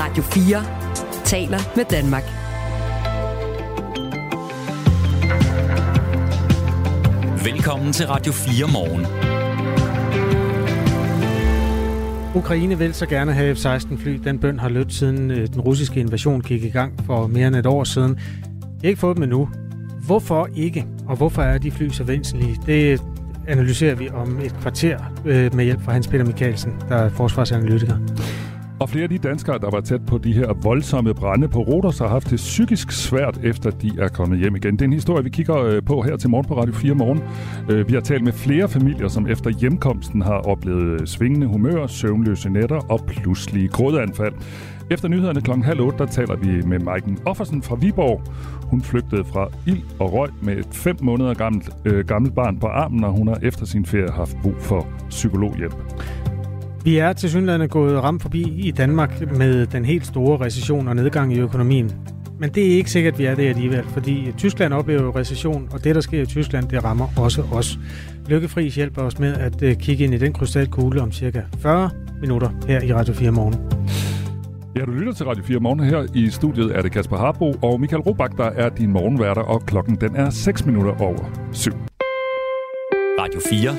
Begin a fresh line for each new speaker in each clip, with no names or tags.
Radio 4 taler med Danmark.
Velkommen til Radio 4 morgen.
Ukraine vil så gerne have F-16 fly. Den bøn har lødt siden øh, den russiske invasion gik i gang for mere end et år siden. De har ikke fået dem endnu. Hvorfor ikke? Og hvorfor er de fly så væsentlige? Det analyserer vi om et kvarter øh, med hjælp fra Hans Peter Mikkelsen, der er forsvarsanalytiker.
Og flere af de danskere, der var tæt på de her voldsomme brænde på Rodos, har haft det psykisk svært, efter de er kommet hjem igen. Det er en historie, vi kigger øh, på her til morgen på Radio 4 morgen. Øh, vi har talt med flere familier, som efter hjemkomsten har oplevet øh, svingende humør, søvnløse nætter og pludselige grådanfald. Efter nyhederne kl. halv otte, der taler vi med Maiken Offersen fra Viborg. Hun flygtede fra ild og røg med et fem måneder gammelt, øh, gammelt barn på armen, og hun har efter sin ferie haft brug for psykologhjælp.
Vi er til synligheden gået ramt forbi i Danmark med den helt store recession og nedgang i økonomien. Men det er ikke sikkert, at vi er det alligevel, fordi Tyskland oplever recession, og det, der sker i Tyskland, det rammer også os. Lykkefri hjælper os med at øh, kigge ind i den krystalkugle om cirka 40 minutter her i Radio 4 morgen.
Ja, du lytter til Radio 4 morgen her. I studiet er det Kasper Harbo og Michael Robach, der er din morgenværter, og klokken den er 6 minutter over 7.
Radio 4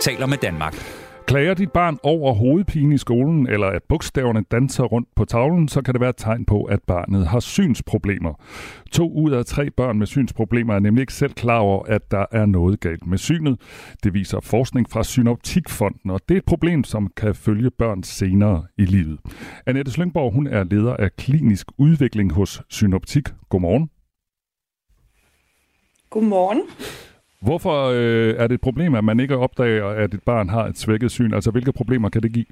taler med Danmark.
Klager dit barn over hovedpine i skolen, eller at bogstaverne danser rundt på tavlen, så kan det være et tegn på, at barnet har synsproblemer. To ud af tre børn med synsproblemer er nemlig ikke selv klar over, at der er noget galt med synet. Det viser forskning fra Synoptikfonden, og det er et problem, som kan følge børn senere i livet. Annette Slyngborg, hun er leder af klinisk udvikling hos Synoptik. Godmorgen.
Godmorgen.
Hvorfor øh, er det et problem, at man ikke opdager, at et barn har et svækket syn? Altså, hvilke problemer kan det give?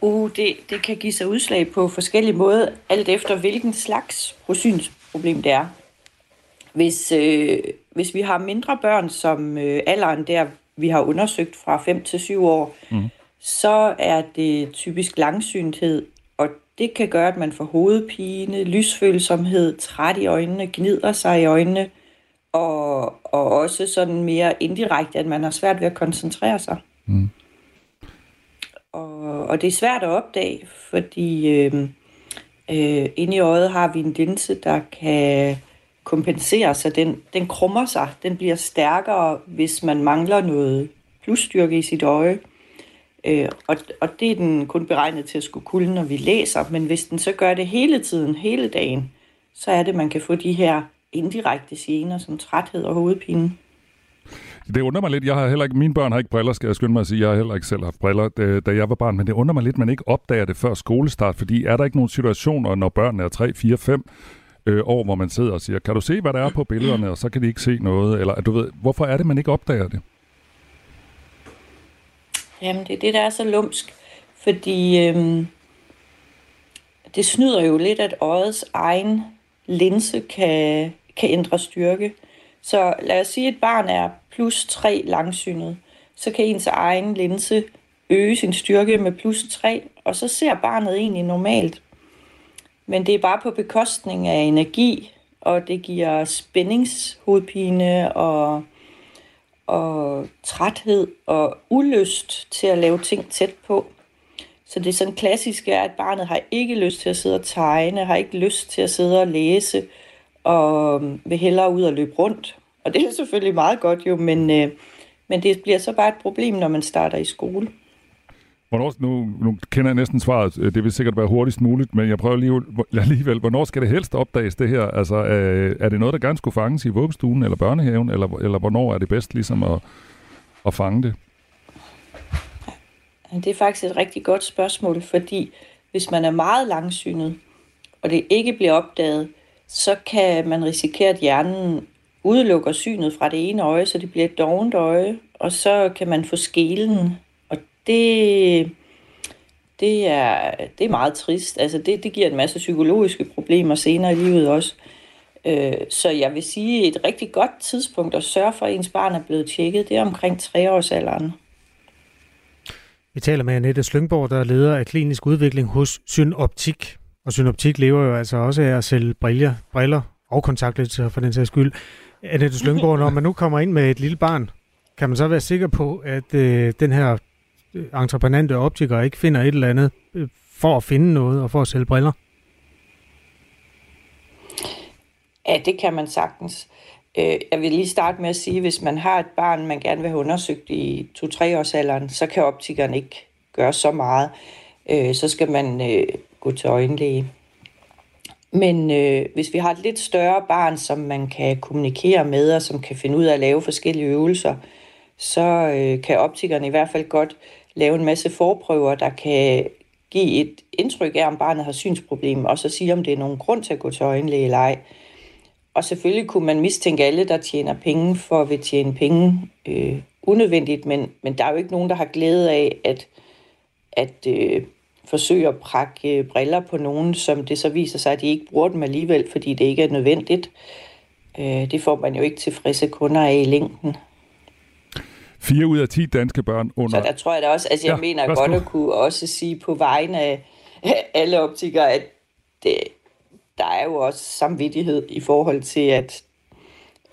Uh, det, det kan give sig udslag på forskellige måder, alt efter hvilken slags synsproblem det er. Hvis, øh, hvis vi har mindre børn, som øh, alderen der, vi har undersøgt fra 5 til 7 år, mm. så er det typisk langsynthed, og det kan gøre, at man får hovedpine, lysfølsomhed, træt i øjnene, gnider sig i øjnene, og, og også sådan mere indirekte, at man har svært ved at koncentrere sig. Mm. Og, og det er svært at opdage, fordi øh, øh, inde i øjet har vi en linse, der kan kompensere sig. Den, den krummer sig. Den bliver stærkere, hvis man mangler noget plusstyrke i sit øje. Øh, og, og det er den kun beregnet til at skulle kulde, når vi læser. Men hvis den så gør det hele tiden, hele dagen, så er det, man kan få de her indirekte gener som træthed og hovedpine.
Det undrer mig lidt. Jeg har heller ikke, mine børn har ikke briller, skal jeg skynde mig at sige. Jeg har heller ikke selv haft briller, da jeg var barn. Men det undrer mig lidt, at man ikke opdager det før skolestart. Fordi er der ikke nogen situationer, når børnene er 3, 4, 5 øh, år, hvor man sidder og siger, kan du se, hvad der er på billederne, og så kan de ikke se noget? Eller du ved, hvorfor er det, man ikke opdager det?
Jamen, det er det, der er så lumsk. Fordi øhm, det snyder jo lidt, at øjets egen linse kan, kan ændre styrke. Så lad os sige, at et barn er plus 3 langsynet. Så kan ens egen linse øge sin styrke med plus 3, og så ser barnet egentlig normalt. Men det er bare på bekostning af energi, og det giver spændingshovedpine og og træthed og ulyst til at lave ting tæt på. Så det er sådan klassisk er, at barnet har ikke lyst til at sidde og tegne, har ikke lyst til at sidde og læse, og øhm, vil hellere ud og løbe rundt. Og det er selvfølgelig meget godt jo, men, øh, men det bliver så bare et problem, når man starter i skole.
Hvornår, nu, nu kender jeg næsten svaret, øh, det vil sikkert være hurtigst muligt, men jeg prøver lige, alligevel, hvornår skal det helst opdages det her? Altså, øh, er det noget, der gerne skulle fanges i vuggestuen eller børnehaven, eller, eller hvornår er det bedst ligesom at, at fange det?
Det er faktisk et rigtig godt spørgsmål, fordi hvis man er meget langsynet, og det ikke bliver opdaget, så kan man risikere, at hjernen udelukker synet fra det ene øje, så det bliver et dovent øje, og så kan man få skelen det, det, er, det er meget trist. Altså det, det giver en masse psykologiske problemer senere i livet også. Øh, så jeg vil sige, et rigtig godt tidspunkt at sørge for, at ens barn er blevet tjekket, det er omkring treårsalderen.
Vi taler med Annette Slyngborg, der er leder af klinisk udvikling hos Synoptik. Og Synoptik lever jo altså også af at sælge briller, briller og kontaktlinser for den sags skyld. Annette Slyngborg, når man nu kommer ind med et lille barn, kan man så være sikker på, at øh, den her entreprenante optikere ikke finder et eller andet øh, for at finde noget og for at sælge briller?
Ja, det kan man sagtens. Øh, jeg vil lige starte med at sige, at hvis man har et barn, man gerne vil have undersøgt i 2-3 års alderen, så kan optikeren ikke gøre så meget. Øh, så skal man gå til øjenlæge. Men øh, hvis vi har et lidt større barn, som man kan kommunikere med, og som kan finde ud af at lave forskellige øvelser, så øh, kan optikerne i hvert fald godt lave en masse forprøver, der kan give et indtryk af, om barnet har synsproblemer, og så sige, om det er nogen grund til at gå til øjenlæge eller ej. Og selvfølgelig kunne man mistænke alle, der tjener penge, for at vil tjene penge øh, unødvendigt, men, men der er jo ikke nogen, der har glæde af at, at øh, forsøge at prakke øh, briller på nogen, som det så viser sig, at de ikke bruger dem alligevel, fordi det ikke er nødvendigt. Øh, det får man jo ikke tilfredse kunder af i længden.
4 ud af 10 danske børn under...
Så der tror jeg da også, altså jeg ja, mener godt at kunne også sige på vegne af alle optikere, at det, der er jo også samvittighed i forhold til, at,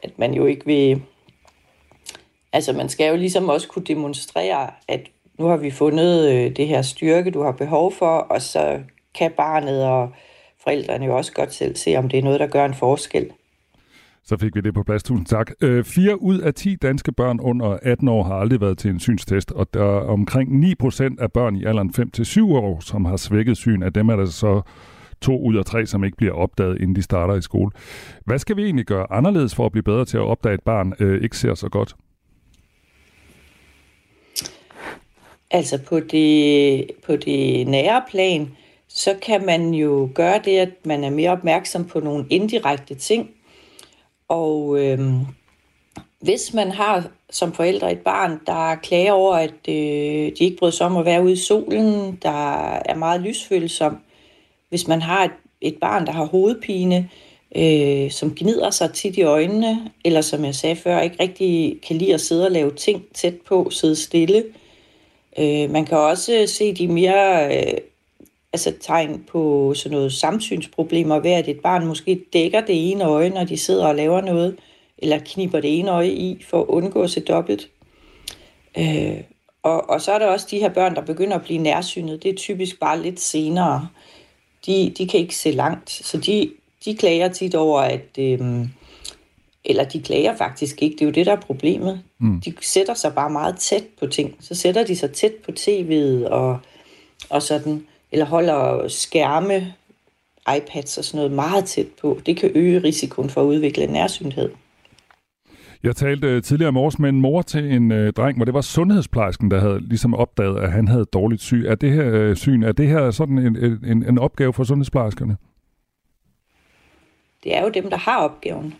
at man jo ikke vil... Altså man skal jo ligesom også kunne demonstrere, at nu har vi fundet øh, det her styrke, du har behov for, og så kan barnet og forældrene jo også godt selv se, om det er noget, der gør en forskel.
Så fik vi det på plads. Tusind tak. Øh, fire ud af 10 danske børn under 18 år har aldrig været til en synstest, og der er omkring 9 procent af børn i alderen 5-7 år, som har svækket syn. Af dem er der så to ud af tre, som ikke bliver opdaget, inden de starter i skole. Hvad skal vi egentlig gøre anderledes for at blive bedre til at opdage, at et barn øh, ikke ser så godt?
Altså på det, på det nære plan, så kan man jo gøre det, at man er mere opmærksom på nogle indirekte ting. Og øh, hvis man har som forældre et barn, der klager over, at øh, de ikke bryder sig om at være ude i solen, der er meget lysfølsom, hvis man har et, et barn, der har hovedpine, øh, som gnider sig tit i øjnene, eller som jeg sagde før, ikke rigtig kan lide at sidde og lave ting tæt på, sidde stille. Øh, man kan også se de mere øh, altså tegn på sådan noget samsynsproblemer ved, at et barn måske dækker det ene øje, når de sidder og laver noget, eller kniber det ene øje i for at undgå sig dobbelt. Øh, og, og så er der også de her børn, der begynder at blive nærsynet. Det er typisk bare lidt senere de, de kan ikke se langt, så de, de klager tit over, at... Øhm, eller de klager faktisk ikke, det er jo det, der er problemet. Mm. De sætter sig bare meget tæt på ting. Så sætter de sig tæt på tv'et og, og sådan, eller holder skærme, iPads og sådan noget meget tæt på. Det kan øge risikoen for at udvikle nærsynhed.
Jeg talte øh, tidligere om morges med en mor til en øh, dreng, hvor det var sundhedsplejersken, der havde ligesom opdaget, at han havde dårligt syg. Er det her øh, syn, er det her sådan en, en, en opgave for sundhedsplejerskerne?
Det er jo dem, der har opgaven.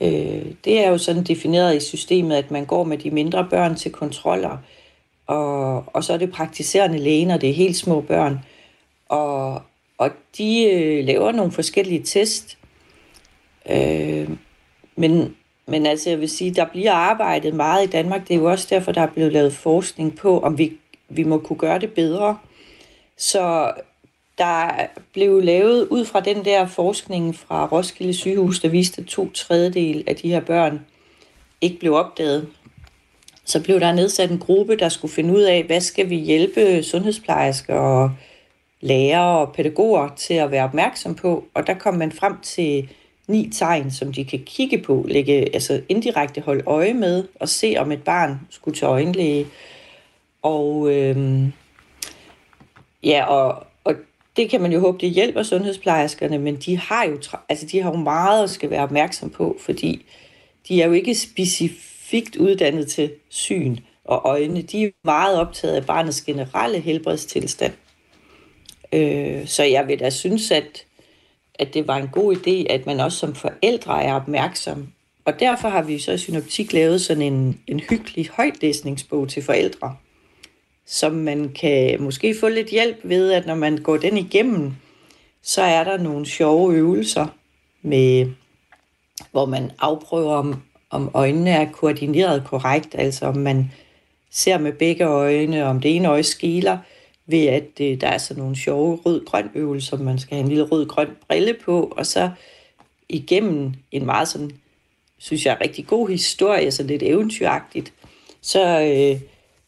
Øh, det er jo sådan defineret i systemet, at man går med de mindre børn til kontroller, og, og så er det praktiserende lægen, og det er helt små børn. Og, og de øh, laver nogle forskellige test. Øh, men men altså, jeg vil sige, der bliver arbejdet meget i Danmark. Det er jo også derfor, der er blevet lavet forskning på, om vi, vi må kunne gøre det bedre. Så der blev lavet ud fra den der forskning fra Roskilde sygehus, der viste, at to tredjedel af de her børn ikke blev opdaget. Så blev der nedsat en gruppe, der skulle finde ud af, hvad skal vi hjælpe sundhedsplejersker og lærere og pædagoger til at være opmærksom på. Og der kom man frem til ni tegn, som de kan kigge på, lægge, altså indirekte holde øje med og se, om et barn skulle til øjenlæge. Og, øhm, ja, og, og det kan man jo håbe, det hjælper sundhedsplejerskerne, men de har jo, altså de har jo meget at skal være opmærksom på, fordi de er jo ikke specifikt uddannet til syn og øjne. De er meget optaget af barnets generelle helbredstilstand. Øh, så jeg vil da synes, at at det var en god idé, at man også som forældre er opmærksom. Og derfor har vi så i Synoptik lavet sådan en, en hyggelig højtlæsningsbog til forældre, som man kan måske få lidt hjælp ved, at når man går den igennem, så er der nogle sjove øvelser, med, hvor man afprøver, om, om øjnene er koordineret korrekt, altså om man ser med begge øjne, om det ene øje skiler, ved at øh, der er sådan nogle sjove rød-grøn øvelser, man skal have en lille rød-grøn brille på, og så igennem en meget sådan, synes jeg, rigtig god historie, så lidt eventyragtigt, så, øh,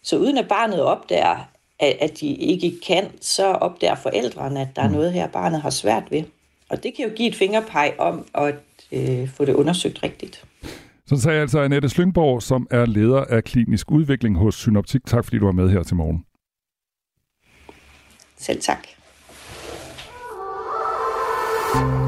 Så uden at barnet opdager, at, at de ikke kan, så opdager forældrene, at der er
Mm.
noget her, barnet har svært ved. Og det kan jo give et fingerpeg om at øh, få det undersøgt rigtigt.
Så sagde altså Annette Slyngborg, som er leder af klinisk udvikling hos Synoptik. Tak fordi du var med her til morgen.
Selv tak.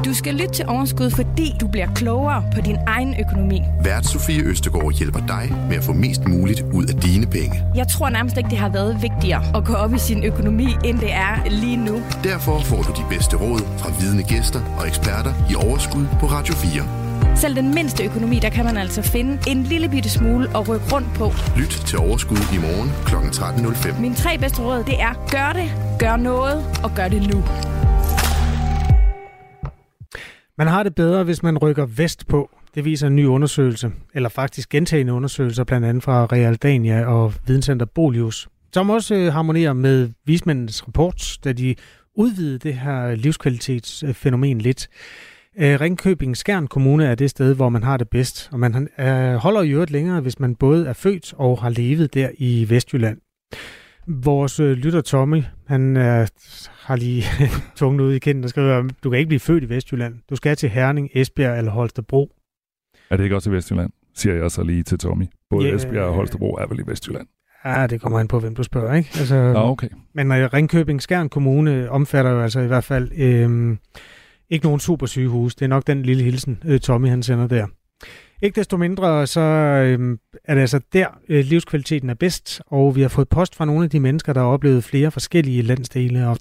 Du skal lytte til Overskud, fordi du bliver klogere på din egen økonomi.
Vært Sofie Østegård hjælper dig med at få mest muligt ud af dine penge.
Jeg tror nærmest ikke, det har været vigtigere at gå op i sin økonomi, end det er lige nu.
Derfor får du de bedste råd fra vidne gæster og eksperter i Overskud på Radio 4.
Selv den mindste økonomi, der kan man altså finde en lille bitte smule at rykke rundt på.
Lyt til Overskud i morgen kl. 13.05.
Mine tre bedste råd, det er gør det, gør noget og gør det nu.
Man har det bedre, hvis man rykker vest på. Det viser en ny undersøgelse, eller faktisk gentagende undersøgelser, blandt andet fra Realdania og Videnscenter Bolius, som også øh, harmonerer med vismændenes rapport, da de udvidede det her livskvalitetsfænomen lidt. Øh, Ringkøbing Skjern Kommune er det sted, hvor man har det bedst, og man øh, holder i øvrigt længere, hvis man både er født og har levet der i Vestjylland. Vores øh, lytter Tommy, han øh, har lige tungen ud i kinden og skriver, du kan ikke blive født i Vestjylland. Du skal til Herning, Esbjerg eller Holstebro.
Er det ikke også i Vestjylland? Siger jeg så lige til Tommy. Både
Ja.
yeah. Esbjerg og Holstebro er vel i Vestjylland.
Ja, det kommer an på, hvem du spørger, ikke? Altså,
Nå, okay.
Men øh, Ringkøbing Skjern Kommune omfatter jo altså i hvert fald øh, ikke nogen super sygehus. Det er nok den lille hilsen, øh, Tommy han sender der. Ikke desto mindre, så øh, er det altså der, øh, livskvaliteten er bedst, og vi har fået post fra nogle af de mennesker, der har oplevet flere forskellige landsdele, og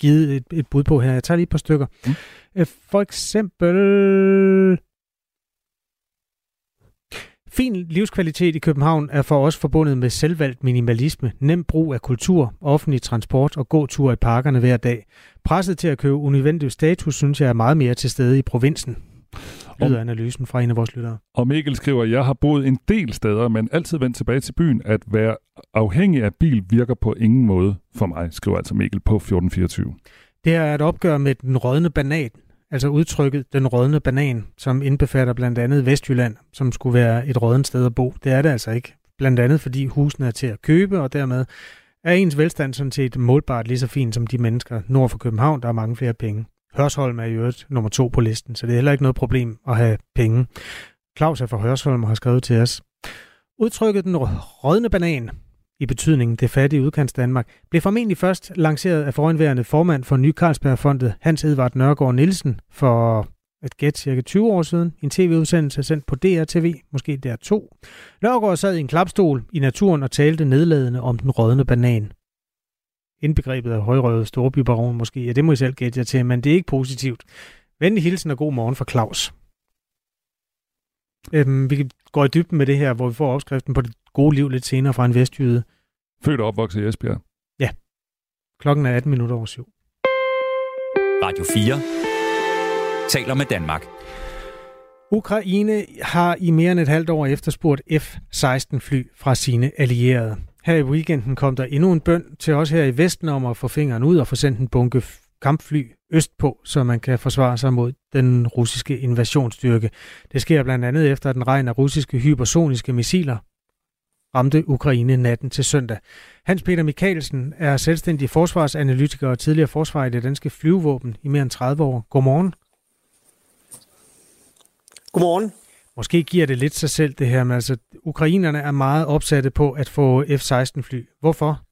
givet et, et bud på her. Jeg tager lige et par stykker.
Mm.
Øh, for eksempel... Fin livskvalitet i København er for os forbundet med selvvalgt minimalisme, nem brug af kultur, offentlig transport og gåtur i parkerne hver dag. Presset til at købe unødvendig status, synes jeg er meget mere til stede i provinsen. Lyder analysen fra en af vores lyttere.
Og Mikkel skriver, jeg har boet en del steder, men altid vendt tilbage til byen. At være afhængig af bil virker på ingen måde for mig, skriver altså Mikkel på 1424.
Det er et opgør med den rådne banan, altså udtrykket den rådne banan, som indbefatter blandt andet Vestjylland, som skulle være et rådent sted at bo. Det er det altså ikke. Blandt andet fordi husene er til at købe, og dermed er ens velstand sådan set målbart lige så fint som de mennesker nord for København, der har mange flere penge. Hørsholm er i øvrigt nummer to på listen, så det er heller ikke noget problem at have penge. Claus er fra Hørsholm og har skrevet til os. Udtrykket den rådne banan i betydningen det fattige udkants Danmark, blev formentlig først lanceret af foranværende formand for Ny Carlsbergfondet, Hans Edvard Nørgaard Nielsen, for et gæt cirka 20 år siden. En tv-udsendelse sendt på DRTV, måske DR2. Nørgaard sad i en klapstol i naturen og talte nedladende om den rådne banan. Indbegrebet af højrøvet storbybaron måske, ja det må I selv gætte jer til, men det er ikke positivt. Venlig hilsen og god morgen fra Claus. Øhm, vi går i dybden med det her, hvor vi får opskriften på det gode liv lidt senere fra en vestjyde.
Født og opvokset i Esbjerg.
Klokken er 18 minutter over syv.
Radio 4 taler med Danmark.
Ukraine har i mere end et halvt år efterspurgt F-16 fly fra sine allierede. Her i weekenden kom der endnu en bøn til os her i Vesten om at få fingeren ud og få sendt en bunke kampfly østpå, så man kan forsvare sig mod den russiske invasionsstyrke. Det sker blandt andet efter, at en regn af russiske hypersoniske missiler ramte Ukraine natten til søndag. Hans Peter Mikkelsen er selvstændig forsvarsanalytiker og tidligere forsvar i det danske flyvevåben i mere end 30 år. Godmorgen.
Godmorgen.
Måske giver det lidt sig selv det her, men altså, ukrainerne er meget opsatte på at få F-16 fly. Hvorfor?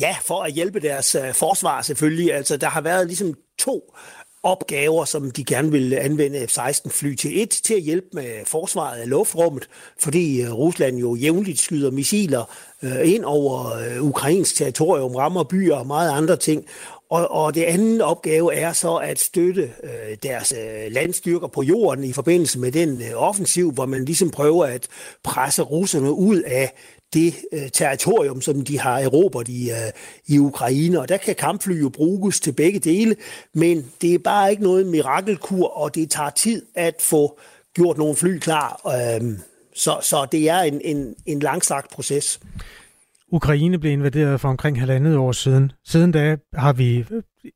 Ja, for at hjælpe deres uh, forsvar selvfølgelig. Altså, der har været ligesom to opgaver, som de gerne vil anvende F-16 fly til. Et, til at hjælpe med forsvaret af luftrummet, fordi øh, Rusland jo jævnligt skyder missiler øh, ind over øh, ukrainsk territorium, rammer byer og meget andre ting. Og, og det anden opgave er så at støtte øh, deres øh, landstyrker på jorden i forbindelse med den øh, offensiv, hvor man ligesom prøver at presse russerne ud af det øh, territorium, som de har erobret i, øh, i Ukraine. Og der kan kampfly jo bruges til begge dele, men det er bare ikke noget mirakelkur, og det tager tid at få gjort nogle fly klar. Øh, så, så det er en, en, en langstrakt proces.
Ukraine blev invaderet for omkring halvandet år siden. Siden da har vi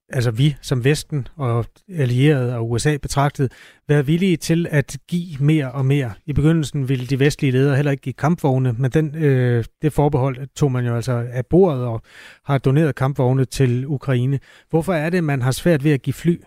altså vi som Vesten og allierede og USA betragtet, være villige til at give mere og mere. I begyndelsen ville de vestlige ledere heller ikke give kampvogne, men den, øh, det forbehold tog man jo altså af bordet og har doneret kampvogne til Ukraine. Hvorfor er det, man har svært ved at give fly?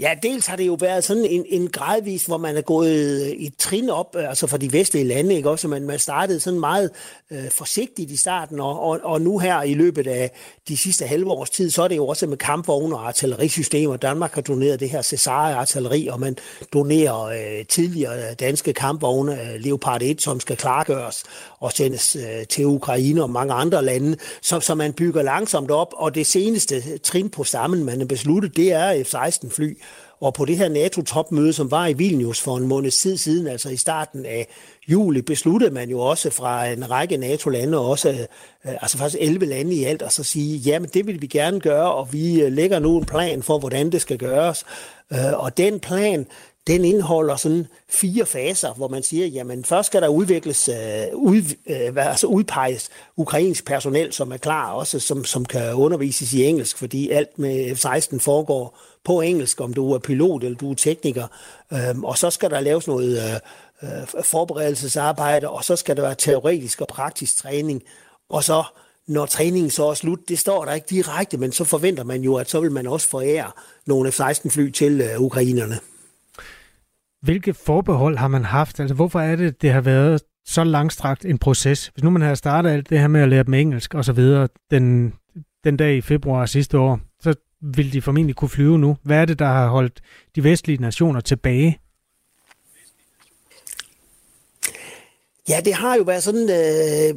Ja, dels har det jo været sådan en, en gradvis, hvor man er gået øh, et trin op, øh, altså for de vestlige lande, ikke også? Man, man startede sådan meget øh, forsigtigt i starten, og, og, og nu her i løbet af de sidste halve års tid, så er det jo også med kampvogne og artillerisystemer. Danmark har doneret det her Cesare-artilleri, og man donerer øh, tidligere danske kampvogne, øh, Leopard 1, som skal klargøres og sendes øh, til Ukraine og mange andre lande, så, så man bygger langsomt op, og det seneste trin på stammen, man har besluttet, det er F-16-fly, og på det her NATO-topmøde, som var i Vilnius for en måned tid siden, altså i starten af juli, besluttede man jo også fra en række NATO-lande, også øh, altså faktisk 11 lande i alt, og så sige, jamen det vil vi gerne gøre, og vi øh, lægger nu en plan for, hvordan det skal gøres. Øh, og den plan, den indeholder sådan fire faser, hvor man siger, jamen først skal der udvikles, øh, ud, øh, altså udpeges ukrainsk personel, som er klar også, som, som kan undervises i engelsk, fordi alt med F-16 foregår på engelsk, om du er pilot eller du er tekniker. Øhm, og så skal der laves noget øh, øh, forberedelsesarbejde, og så skal der være teoretisk og praktisk træning. Og så, når træningen så er slut, det står der ikke direkte, men så forventer man jo, at så vil man også forære nogle F-16-fly til øh, ukrainerne.
Hvilke forbehold har man haft? Altså, hvorfor er det, det har været så langstrakt en proces? Hvis nu man har startet alt det her med at lære dem engelsk og så videre den, den dag i februar sidste år, så vil de formentlig kunne flyve nu. Hvad er det, der har holdt de vestlige nationer tilbage?
Ja, det har jo været sådan, øh,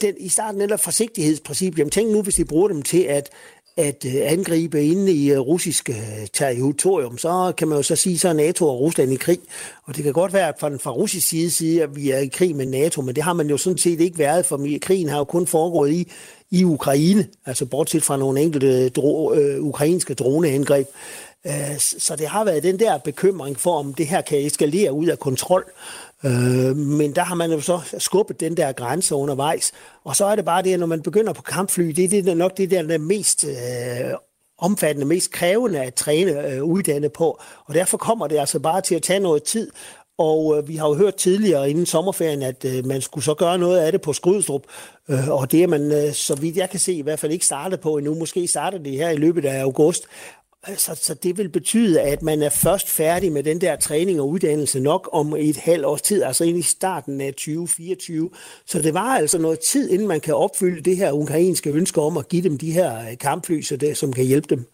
den, i starten eller forsigtighedsprincip. Jamen tænk nu, hvis de bruger dem til at, at øh, angribe inde i øh, russisk øh, territorium, så kan man jo så sige, så er NATO og Rusland i krig. Og det kan godt være, at fra, fra russisk side siger, at vi er i krig med NATO, men det har man jo sådan set ikke været, for krigen har jo kun foregået i, i Ukraine, altså bortset fra nogle enkelte dro, øh, ukrainske droneangreb. Øh, så det har været den der bekymring for, om det her kan eskalere ud af kontrol. Øh, men der har man jo så skubbet den der grænse undervejs. Og så er det bare det, at når man begynder på kampfly, det er det nok det der, der mest øh, omfattende, mest krævende at træne øh, uddanne på. Og derfor kommer det altså bare til at tage noget tid. Og øh, vi har jo hørt tidligere inden sommerferien, at øh, man skulle så gøre noget af det på Skrydstrup. Øh, og det er man, øh, så vidt jeg kan se, i hvert fald ikke startet på endnu. Måske starter det her i løbet af august. Så, så det vil betyde, at man er først færdig med den der træning og uddannelse nok om et halvt års tid, altså ind i starten af 2024. Så det var altså noget tid, inden man kan opfylde det her ukrainske ønske om at give dem de her øh, kampfly, så det, som kan hjælpe dem.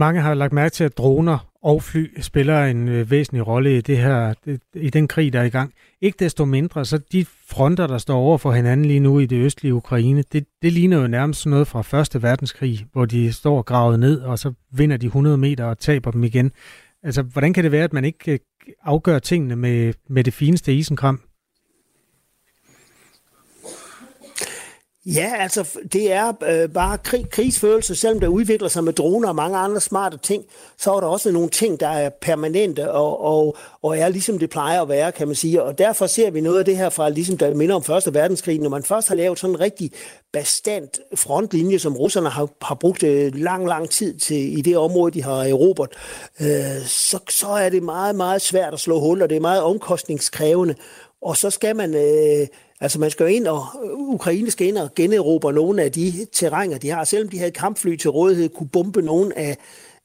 Mange har lagt mærke til, at droner og fly spiller en øh, væsentlig rolle i det her i den krig, der er i gang. Ikke desto mindre, så de fronter, der står over for hinanden lige nu i det østlige Ukraine, det, det ligner jo nærmest noget fra Første Verdenskrig, hvor de står gravet ned, og så vinder de 100 meter og taber dem igen. Altså, hvordan kan det være, at man ikke øh, afgør tingene med, med det fineste isenkram?
Ja, altså det er øh, bare krig, krigsfølelse, selvom der udvikler sig med droner og mange andre smarte ting, så er der også nogle ting, der er permanente og, og, og er ligesom det plejer at være, kan man sige. Og derfor ser vi noget af det her fra, ligesom der minder om Første Verdenskrig, når man først har lavet sådan en rigtig bestandt frontlinje, som russerne har, har brugt øh, lang, lang tid til i det område, de har erobret, øh, så, så er det meget, meget svært at slå hul, og det er meget omkostningskrævende. Og så skal man... Øh, Altså man skal jo ind, og øh, Ukraine skal ind og generobre nogle af de terrænger, de har. Selvom de havde kampfly til rådighed, kunne bombe nogle af,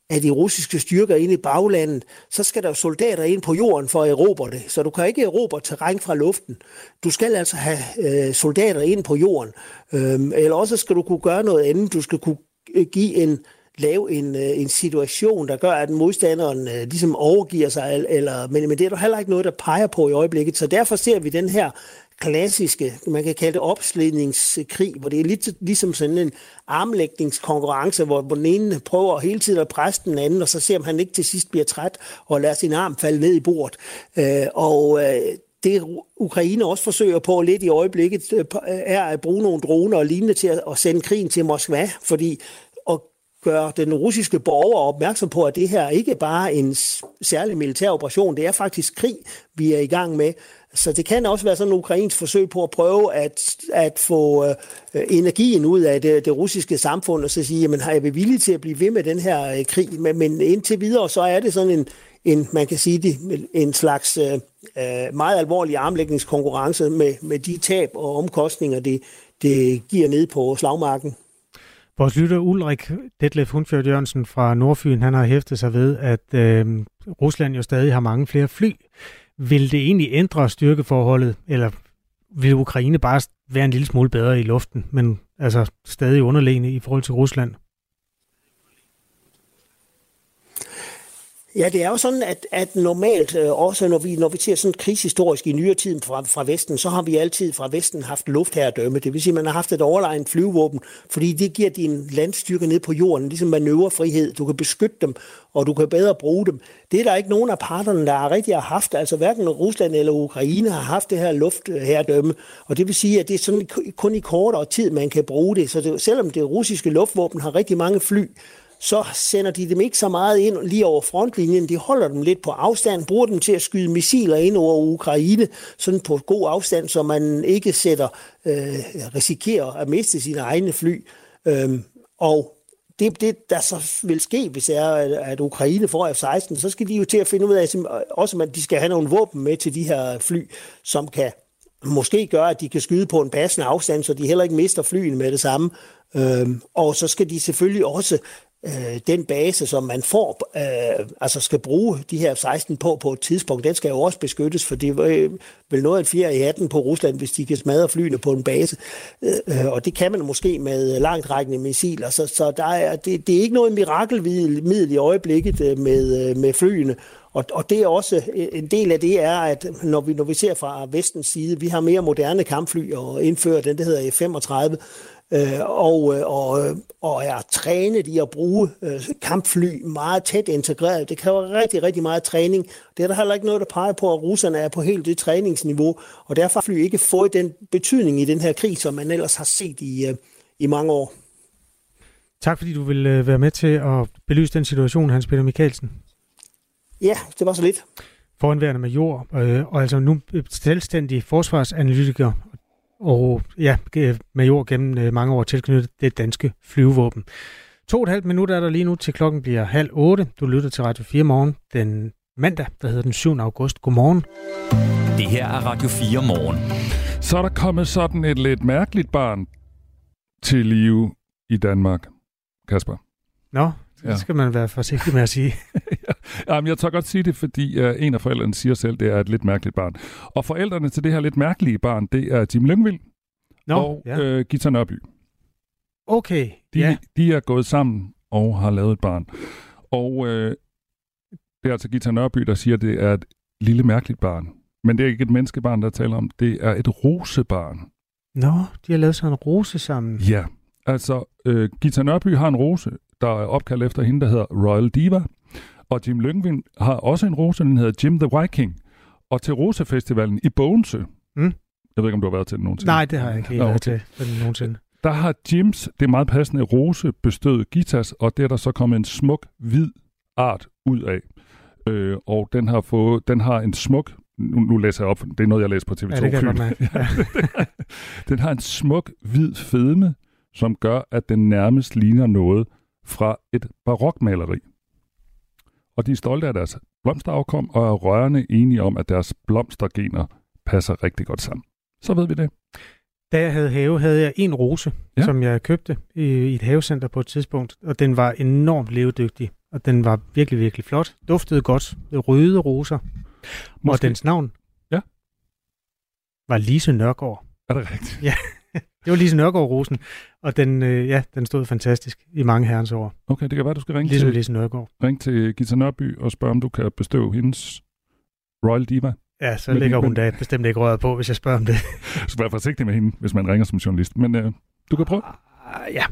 af de russiske styrker ind i baglandet, så skal der jo soldater ind på jorden for at erobre det. Så du kan ikke erobre terræn fra luften. Du skal altså have øh, soldater ind på jorden. Øhm, eller også skal du kunne gøre noget andet. Du skal kunne øh, give en, lave en, øh, en situation, der gør, at modstanderen øh, ligesom overgiver sig, eller, men, men det er der heller ikke noget, der peger på i øjeblikket. Så derfor ser vi den her klassiske, man kan kalde det opslidningskrig, hvor det er lidt ligesom sådan en armlægningskonkurrence, hvor, hvor den ene prøver hele tiden at presse den anden, og så ser man ikke til sidst bliver træt og lader sin arm falde ned i bordet. Øh, og øh, det Ukraine også forsøger på lidt i øjeblikket, øh, øh, er at bruge nogle droner og lignende til at, at sende krigen til Moskva, fordi at gøre den russiske borger opmærksom på, at det her ikke bare er en særlig militær operation, det er faktisk krig, vi er i gang med. Så det kan også være sådan en ukrainsk forsøg på at prøve at, at få øh, energien ud af det, det russiske samfund, og så sige, jamen har jeg været villig til at blive ved med den her øh, krig? Men, men indtil videre, så er det sådan en, en man kan sige det, en slags øh, øh meget alvorlig armlægningskonkurrence med, med de tab og omkostninger, det, det giver ned på slagmarken.
Vores lytter Ulrik Detlef Hundfjørd Jørgensen fra Nordfyn, han har hæftet sig ved, at øh, Rusland jo stadig har mange flere fly. Vil det egentlig ændre styrkeforholdet, eller vil Ukraine bare være en lille smule bedre i luften, men altså stadig underlegne i forhold til Rusland?
Ja, det er jo sådan, at, at normalt, øh, også når vi, når vi ser sådan krigshistorisk i nyere tid fra, fra Vesten, så har vi altid fra Vesten haft luftherredømme. Det vil sige, at man har haft et overlegnet flyvåben, fordi det giver din landstyrke ned på jorden, ligesom manøvrefrihed. Du kan beskytte dem, og du kan bedre bruge dem. Det er der ikke nogen af parterne, der har rigtig har haft. Altså hverken Rusland eller Ukraine har haft det her luftherredømme. Og det vil sige, at det er sådan kun i kortere tid, man kan bruge det. Så det, selvom det russiske luftvåben har rigtig mange fly, så sender de dem ikke så meget ind lige over frontlinjen. De holder dem lidt på afstand, bruger dem til at skyde missiler ind over Ukraine, sådan på god afstand, så man ikke sætter, øh, risikerer at miste sine egne fly. Øhm, og det, det, der så vil ske, hvis er, at Ukraine får F-16, så skal de jo til at finde ud af, også at de skal have nogle våben med til de her fly, som kan måske gøre, at de kan skyde på en passende afstand, så de heller ikke mister flyene med det samme. Øhm, og så skal de selvfølgelig også øh, den base, som man får, øh, altså skal bruge de her 16 på på et tidspunkt, den skal jo også beskyttes, for det øh, vil noget af fire i hatten på Rusland, hvis de kan smadre flyene på en base. Øh, øh, og det kan man måske med langtrækkende missiler. Så, så der er, det, det er ikke noget mirakelmiddel i øjeblikket øh, med, øh, med flyene. Og, og det er også øh, en del af det er, at når vi, når vi ser fra vestens side, vi har mere moderne kampfly og indfører den, der hedder F-35, øh, og, øh, og, øh, og er trænet i at bruge øh, kampfly meget tæt integreret. Det kræver rigtig, rigtig meget træning. Det er der heller ikke noget, der peger på, at russerne er på helt det træningsniveau, og derfor har fly ikke fået den betydning i den her krig, som man ellers har set i, øh, i mange år.
Tak fordi du vil være med til at belyse den situation, Hans Peter Mikkelsen.
Ja, det var så lidt.
Foranværende major, øh, og altså nu selvstændig forsvarsanalytiker og ja, major gennem øh, mange år tilknyttet det danske flyvevåben. To og et halvt minut er der lige nu til klokken bliver halv otte. Du lytter til Radio 4 morgen den mandag, der hedder den 7. august. Godmorgen.
Det her er Radio 4 morgen.
Så er der kommet sådan et lidt mærkeligt barn til live i Danmark. Kasper.
Nå, det ja. skal man være forsigtig med at sige.
ja, men jeg tør godt sige det, fordi uh, en af forældrene siger selv, det er et lidt mærkeligt barn. Og forældrene til det her lidt mærkelige barn, det er Jim Lyngvild
Nå,
og ja. uh, Gita Nørby.
Okay,
de,
ja.
De er gået sammen og har lavet et barn. Og uh, det er altså Gita Nørby, der siger, at det er et lille mærkeligt barn. Men det er ikke et menneskebarn, der taler om. Det er et rosebarn.
Nå, de har lavet sådan en rose sammen.
Ja, altså uh, Gita Nørby har en rose, der er opkaldt efter hende, der hedder Royal Diva. Og Jim Lyngvind har også en rose, den hedder Jim the Viking. Og til Rosefestivalen i Bogense, mm. jeg ved ikke, om du har været til den nogensinde.
Nej, det har jeg ikke helt okay. til den nogensinde.
Der har Jims, det er meget passende, rose bestøvet guitars, og det er der så kommet en smuk, hvid art ud af. Øh, og den har, fået, den har en smuk, nu, nu læser jeg op, det er noget, jeg læser på TV2
ja, det kan ja.
den har en smuk, hvid fedme, som gør, at den nærmest ligner noget fra et barokmaleri. Og de er stolte af deres blomsterafkom og er rørende enige om, at deres blomstergener passer rigtig godt sammen. Så ved vi det.
Da jeg havde have, havde jeg en rose, ja. som jeg købte i et havecenter på et tidspunkt, og den var enormt levedygtig, og den var virkelig, virkelig flot. Duftede godt. Røde roser. Måske. Og dens navn
ja.
var Lise Nørgaard.
Er det rigtigt?
Ja. Det var Lise Nørgaard-rosen, og den, øh, ja, den stod fantastisk i mange herrens år.
Okay, det kan være, du skal ringe
ligesom
til,
Lise Nørgaard.
Ring til Gita Nørby og spørge, om du kan bestøve hendes Royal Diva.
Ja, så lægger hun da bestemt ikke røret på, hvis jeg spørger om det.
så vær forsigtig med hende, hvis man ringer som journalist. Men øh, du kan prøve.
Uh, ja.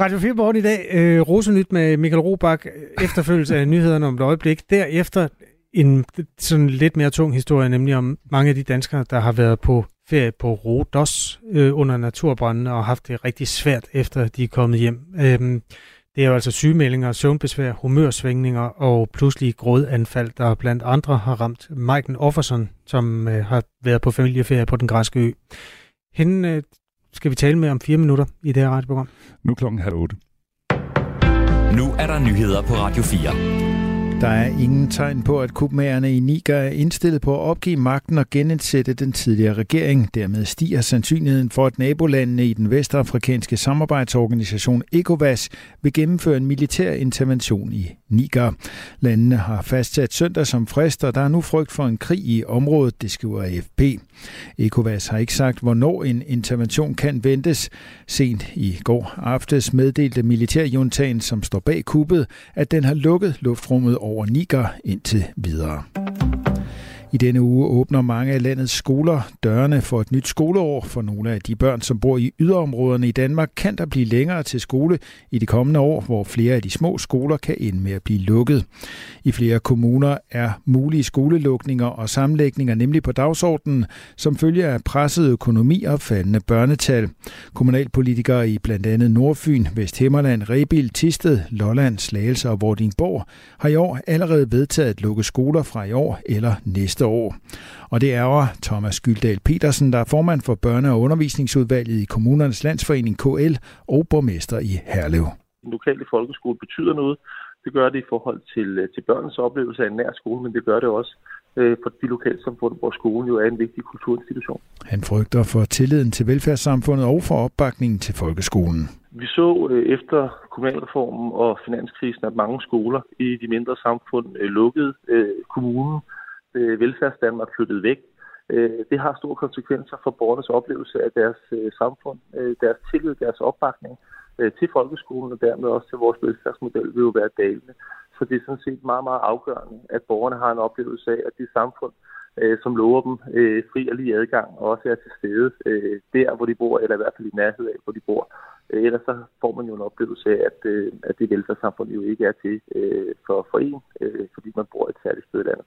Radio 4 Morgen i dag. Øh, Rosenyt med Michael Robach. Efterfølgelse af nyhederne om et øjeblik. Derefter en sådan lidt mere tung historie, nemlig om mange af de danskere, der har været på ferie på Rodos øh, under naturbranden og haft det rigtig svært efter de er kommet hjem. Øhm, Det er jo altså sygemeldinger, søvnbesvær, humørsvingninger og pludselige grådanfald, der blandt andre har ramt Maiken Offerson, som øh, har været på familieferie på den græske ø. Hende øh, skal vi tale med om fire minutter i det her radioprogram.
Nu klokken halv otte.
Nu er der nyheder på Radio 4.
Der er ingen tegn på, at kubmagerne i Niger er indstillet på at opgive magten og genindsætte den tidligere regering. Dermed stiger sandsynligheden for, at nabolandene i den vestafrikanske samarbejdsorganisation ECOWAS vil gennemføre en militær intervention i Niger. Landene har fastsat søndag som frist, og der er nu frygt for en krig i området, det skriver AFP. ECOWAS har ikke sagt, hvornår en intervention kan ventes. Sent i går aftes meddelte militærjuntagen, som står bag kuppet, at den har lukket luftrummet over Niger indtil videre. I denne uge åbner mange af landets skoler dørene for et nyt skoleår. For nogle af de børn, som bor i yderområderne i Danmark, kan der blive længere til skole i de kommende år, hvor flere af de små skoler kan ende med at blive lukket. I flere kommuner er mulige skolelukninger og sammenlægninger nemlig på dagsordenen, som følge af presset økonomi og faldende børnetal. Kommunalpolitikere i blandt andet Nordfyn, Vesthimmerland, Rebil, Tisted, Lolland, Slagelse og Vordingborg har i år allerede vedtaget at lukke skoler fra i år eller næste næste år. Og det er Thomas Skyldal Petersen, der er formand for Børne- og Undervisningsudvalget i Kommunernes Landsforening KL og borgmester i Herlev.
Den lokale folkeskole betyder noget. Det gør det i forhold til, øh, til børnens oplevelse af en nær skole, men det gør det også øh, for de lokalsamfund, hvor skolen jo er en vigtig kulturinstitution.
Han frygter for tilliden til velfærdssamfundet og for opbakningen til folkeskolen.
Vi så øh, efter kommunalreformen og finanskrisen, at mange skoler i de mindre samfund lukkede kommunen øh, velfærdsdanmark flyttet væk. Øh, det har store konsekvenser for borgernes oplevelse af deres øh, samfund, øh, deres tillid, deres opbakning øh, til folkeskolen og dermed også til vores velfærdsmodel vil jo være dalende. Så det er sådan set meget, meget afgørende, at borgerne har en oplevelse af, at det samfund, øh, som lover dem øh, fri og lige adgang, og også er til stede øh, der, hvor de bor, eller i hvert fald i nærhed af, hvor de bor. Øh, ellers så får man jo en oplevelse af, at, øh, at det velfærdssamfund jo ikke er til øh, for, for en, øh, fordi man bor et særligt sted i landet.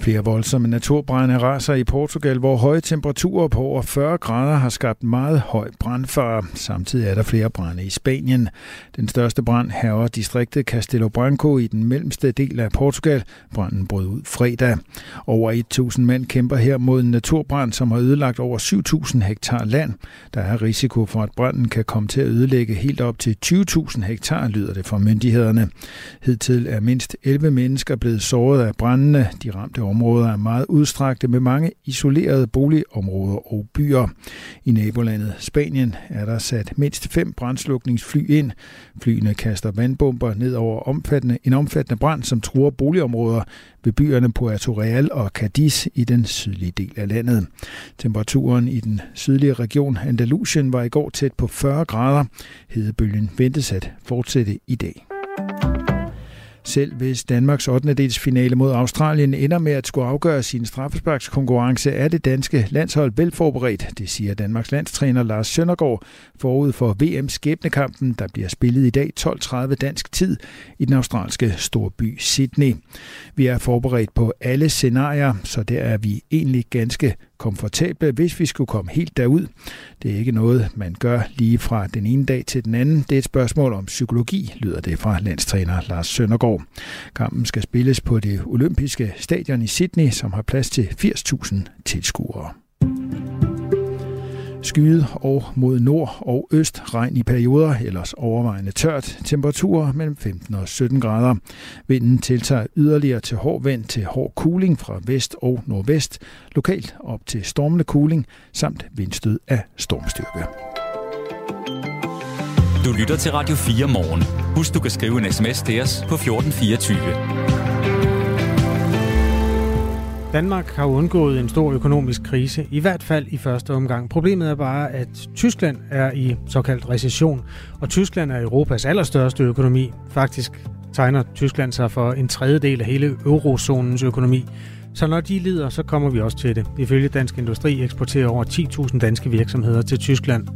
Flere voldsomme naturbrænde raser i Portugal, hvor høje temperaturer på over 40 grader har skabt meget høj brandfare. Samtidig er der flere brænde i Spanien. Den største brand herover distriktet Castelo Branco i den mellemste del af Portugal. Branden brød ud fredag. Over 1.000 mænd kæmper her mod en naturbrand, som har ødelagt over 7.000 hektar land. Der er risiko for, at branden kan komme til at ødelægge helt op til 20.000 hektar, lyder det fra myndighederne. Hidtil er mindst 11 mennesker blevet såret af brændene. De ramte områder er meget udstrakte med mange isolerede boligområder og byer. I nabolandet Spanien er der sat mindst fem brandslukningsfly ind. Flyene kaster vandbomber ned over omfattende, en omfattende brand, som truer boligområder ved byerne Puerto Real og Cadiz i den sydlige del af landet. Temperaturen i den sydlige region Andalusien var i går tæt på 40 grader. Hedebølgen ventes at fortsætte i dag. Selv hvis Danmarks 8. finale mod Australien ender med at skulle afgøre sin straffesparkskonkurrence, er det danske landshold velforberedt, det siger Danmarks landstræner Lars Søndergaard forud for VM skæbnekampen, der bliver spillet i dag 12.30 dansk tid i den australske storby Sydney. Vi er forberedt på alle scenarier, så der er vi egentlig ganske komfortable, hvis vi skulle komme helt derud. Det er ikke noget, man gør lige fra den ene dag til den anden. Det er et spørgsmål om psykologi, lyder det fra landstræner Lars Søndergaard. Kampen skal spilles på det olympiske stadion i Sydney, som har plads til 80.000 tilskuere. Skyet og mod nord og øst regn i perioder, ellers overvejende tørt. Temperaturer mellem 15 og 17 grader. Vinden tiltager yderligere til hård vind til hård kuling fra vest og nordvest. Lokalt op til stormende kuling samt vindstød af stormstyrke.
Du lytter til Radio 4 morgen. Husk, du kan skrive en sms til os på 1424.
Danmark har undgået en stor økonomisk krise, i hvert fald i første omgang. Problemet er bare, at Tyskland er i såkaldt recession, og Tyskland er Europas allerstørste økonomi. Faktisk tegner Tyskland sig for en tredjedel af hele eurozonens økonomi. Så når de lider, så kommer vi også til det. Ifølge Dansk Industri eksporterer over 10.000 danske virksomheder til Tyskland.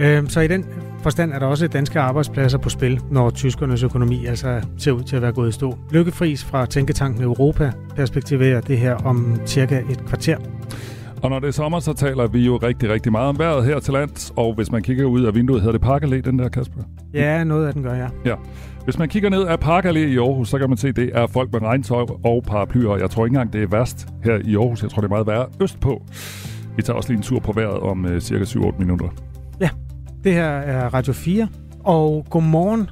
Øhm, så i den forstand er der også danske arbejdspladser på spil, når tyskernes økonomi altså ser ud til at være gået i stå. Lykke Friis fra Tænketanken Europa perspektiverer det her om cirka et kvarter.
Og når det er sommer, så taler vi jo rigtig, rigtig meget om vejret her til lands. Og hvis man kigger ud af vinduet, hedder det Parkallé, den der, Kasper?
Ja, noget af den gør jeg.
Ja. Hvis man kigger ned af Parkallé i Aarhus, så kan man se, at det er folk med regntøj og paraplyer. Jeg tror ikke engang, det er værst her i Aarhus. Jeg tror, det er meget værre østpå. Vi tager også lige en tur på vejret om uh, cirka 7-8 minutter.
Ja, det her er Radio 4. Og godmorgen.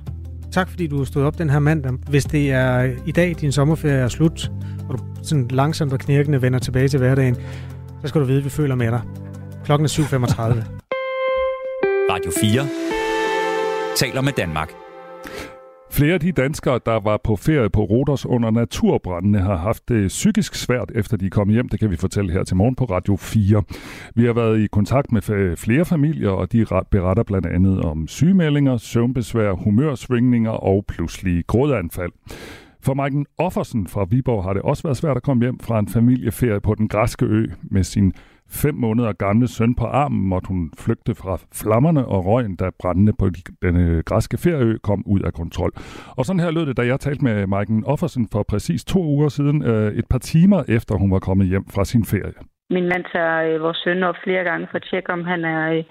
Tak fordi du stod op den her mandag. Hvis det er i dag, din sommerferie er slut, og du sådan langsomt og knirkende vender tilbage til hverdagen, så skal du vide, at vi føler med dig. Klokken er 7.35.
Radio 4 taler med Danmark.
Flere af de danskere, der var på ferie på Rodos under naturbrændene, har haft det psykisk svært, efter de kom hjem. Det kan vi fortælle her til morgen på Radio 4. Vi har været i kontakt med flere familier, og de beretter blandt andet om sygemeldinger, søvnbesvær, humørsvingninger og pludselige grådanfald. For Maiken Offersen fra Viborg har det også været svært at komme hjem fra en familieferie på den græske ø med sin fem måneder gamle søn på armen måtte hun flygte fra flammerne og røgen, da brændende på den græske ferieø kom ud af kontrol. Og sådan her lød det, da jeg talte med Maiken Offersen for præcis to uger siden, øh, et par timer efter hun var kommet hjem fra sin ferie.
Min mand tager øh, vores søn op flere gange for at tjekke, om han er øh,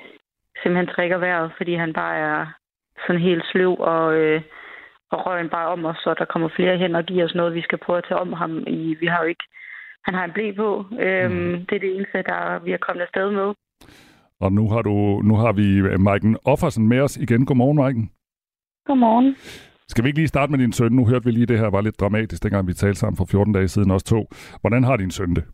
simpelthen trækker vejret, fordi han bare er sådan helt sløv og, øh, og røgen bare om os, så der kommer flere hen og giver os noget, vi skal prøve at tage om ham. I, vi har jo ikke han har en blæ på. Øhm, mm. Det er det eneste, der vi er kommet afsted med.
Og nu har, du, nu har vi Maiken Offersen med os igen. Godmorgen, Maiken.
Godmorgen.
Skal vi ikke lige starte med din søn? Nu hørte vi lige, det her var lidt dramatisk, dengang vi talte sammen for 14 dage siden, også to. Hvordan har din søn det?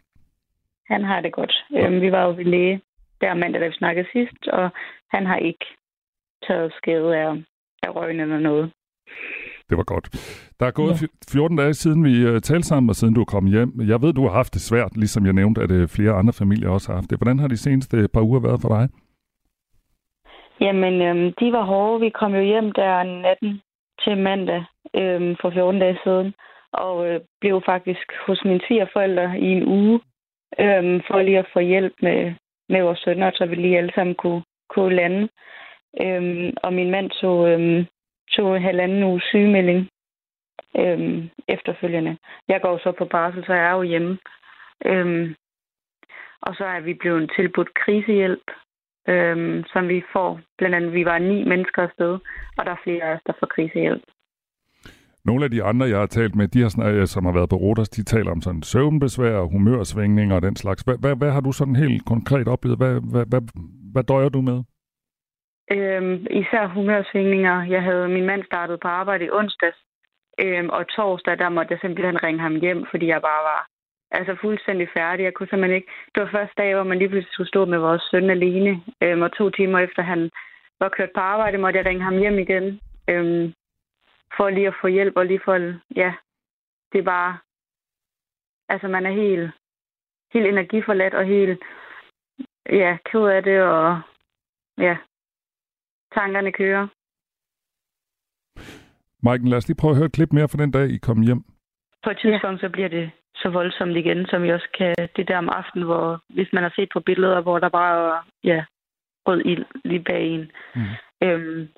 Han har det godt. Ja. Øhm, vi var jo ved læge der mandag, da vi snakkede sidst, og han har ikke taget skade af, af røgen eller noget.
Det var godt. Der er gået ja. 14 dage siden, vi uh, talte sammen, og siden du kom hjem. Jeg ved, du har haft det svært, ligesom jeg nævnte, at uh, flere andre familier også har haft det. Hvordan har de seneste par uger været for dig?
Jamen, øhm, de var hårde. Vi kom jo hjem der natten til mandag øhm, for 14 dage siden, og øh, blev faktisk hos mine svigerforældre i en uge, øhm, for lige at få hjælp med, med vores sønner, så vi lige alle sammen kunne, kunne lande. Øhm, og min mand tog, øhm, tog halvanden uge sygemelding øhm, efterfølgende. Jeg går så på barsel, så jeg er jo hjemme. Øhm, og så er vi blevet tilbudt krisehjælp, øhm, som vi får. Blandt andet, vi var ni mennesker afsted, og der er flere af os, der får krisehjælp.
Nogle af de andre, jeg har talt med, de har sådan, øh, som har været på Rotas, de taler om sådan søvnbesvær humørsvingninger og den slags. Hvad, hvad, hvad har du sådan helt konkret oplevet? Hvad, hvad, hvad, hvad døjer du med?
Øhm, især humørsvingninger. Jeg havde min mand startet på arbejde i onsdags, øhm, og torsdag, der måtte jeg simpelthen ringe ham hjem, fordi jeg bare var altså fuldstændig færdig. Jeg kunne simpelthen ikke... Det var første dag, hvor man lige pludselig skulle stå med vores søn alene, øhm, og to timer efter han var kørt på arbejde, måtte jeg ringe ham hjem igen, øhm, for lige at få hjælp, og lige for... Ja, det er bare... Altså, man er helt, helt energiforladt og helt ja, ked af det, og ja, tankerne kører.
Maiken, lad os lige prøve at høre et klip mere fra den dag, I kom hjem.
På et tidspunkt, ja. så bliver det så voldsomt igen, som vi også kan... Det der om aftenen, hvor hvis man har set på billeder, hvor der bare er ja, rød ild lige bag en, mm. øhm,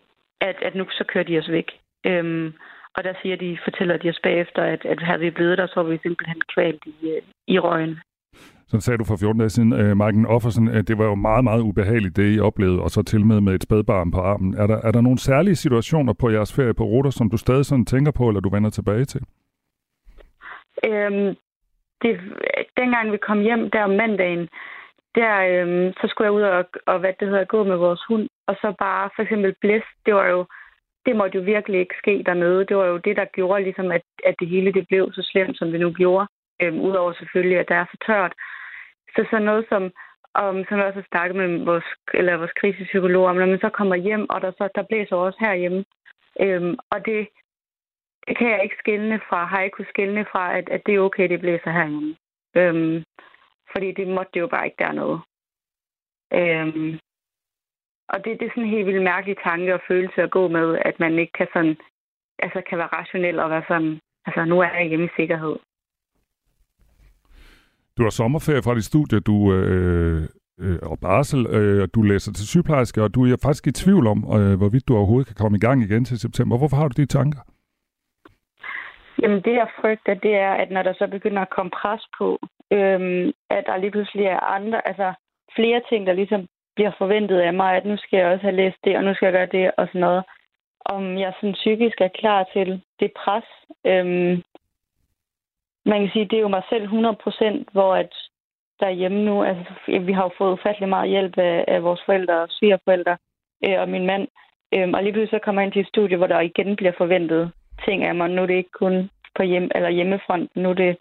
at, at nu så kører de os væk. Øhm, og der siger de, fortæller de os bagefter, at, at havde vi blevet der, så var vi simpelthen kvalt i, øh, i røgen.
Så sagde du for 14 dage siden, øh, Marken Offersen, at det var jo meget, meget ubehageligt, det I oplevede, og så til med med et spædbarn på armen. Er der, er der nogle særlige situationer på jeres ferie på ruter, som du stadig sådan tænker på, eller du vender tilbage til?
Øhm, det, dengang vi kom hjem der om mandagen, der, øhm, så skulle jeg ud og, og, hvad det hedder, gå med vores hund, og så bare for eksempel blæst, det var jo, det måtte jo virkelig ikke ske dernede. Det var jo det, der gjorde ligesom, at, at det hele det blev så slemt, som det nu gjorde. Øhm, Udover selvfølgelig, at der er for tørt. Så sådan noget som, om, som jeg også har snakket med vores, eller vores krisepsykologer om, når man så kommer hjem, og der, så, der blæser også herhjemme. Øhm, og det, det kan jeg ikke skille fra, har jeg ikke kunnet skille fra, at, at det er okay, det blæser herhjemme. Øhm, fordi det måtte det jo bare ikke dernede. Øhm, og det, det er sådan en helt vildt mærkelig tanke og følelse at gå med, at man ikke kan sådan, altså kan være rationel og være sådan, altså nu er jeg hjemme i sikkerhed.
Du har sommerferie fra dit studie, du øh, øh, og barsel, øh, du læser til sygeplejerske, og du er faktisk i tvivl om, øh, hvorvidt du overhovedet kan komme i gang igen til september. Hvorfor har du de tanker?
Jamen det jeg frygter, det er, at når der så begynder at komme pres på, Øhm, at der lige pludselig er andre, altså flere ting, der ligesom bliver forventet af mig, at nu skal jeg også have læst det, og nu skal jeg gøre det, og sådan noget. Om jeg sådan psykisk er klar til det pres. Øhm, man kan sige, det er jo mig selv 100 procent, hvor at derhjemme nu, altså vi har jo fået ufattelig meget hjælp af, af vores forældre og svigerforældre øh, og min mand. Øh, og lige pludselig så kommer jeg ind til et studie, hvor der igen bliver forventet ting af mig. Nu er det ikke kun på hjem, eller hjemmefronten, nu er, det,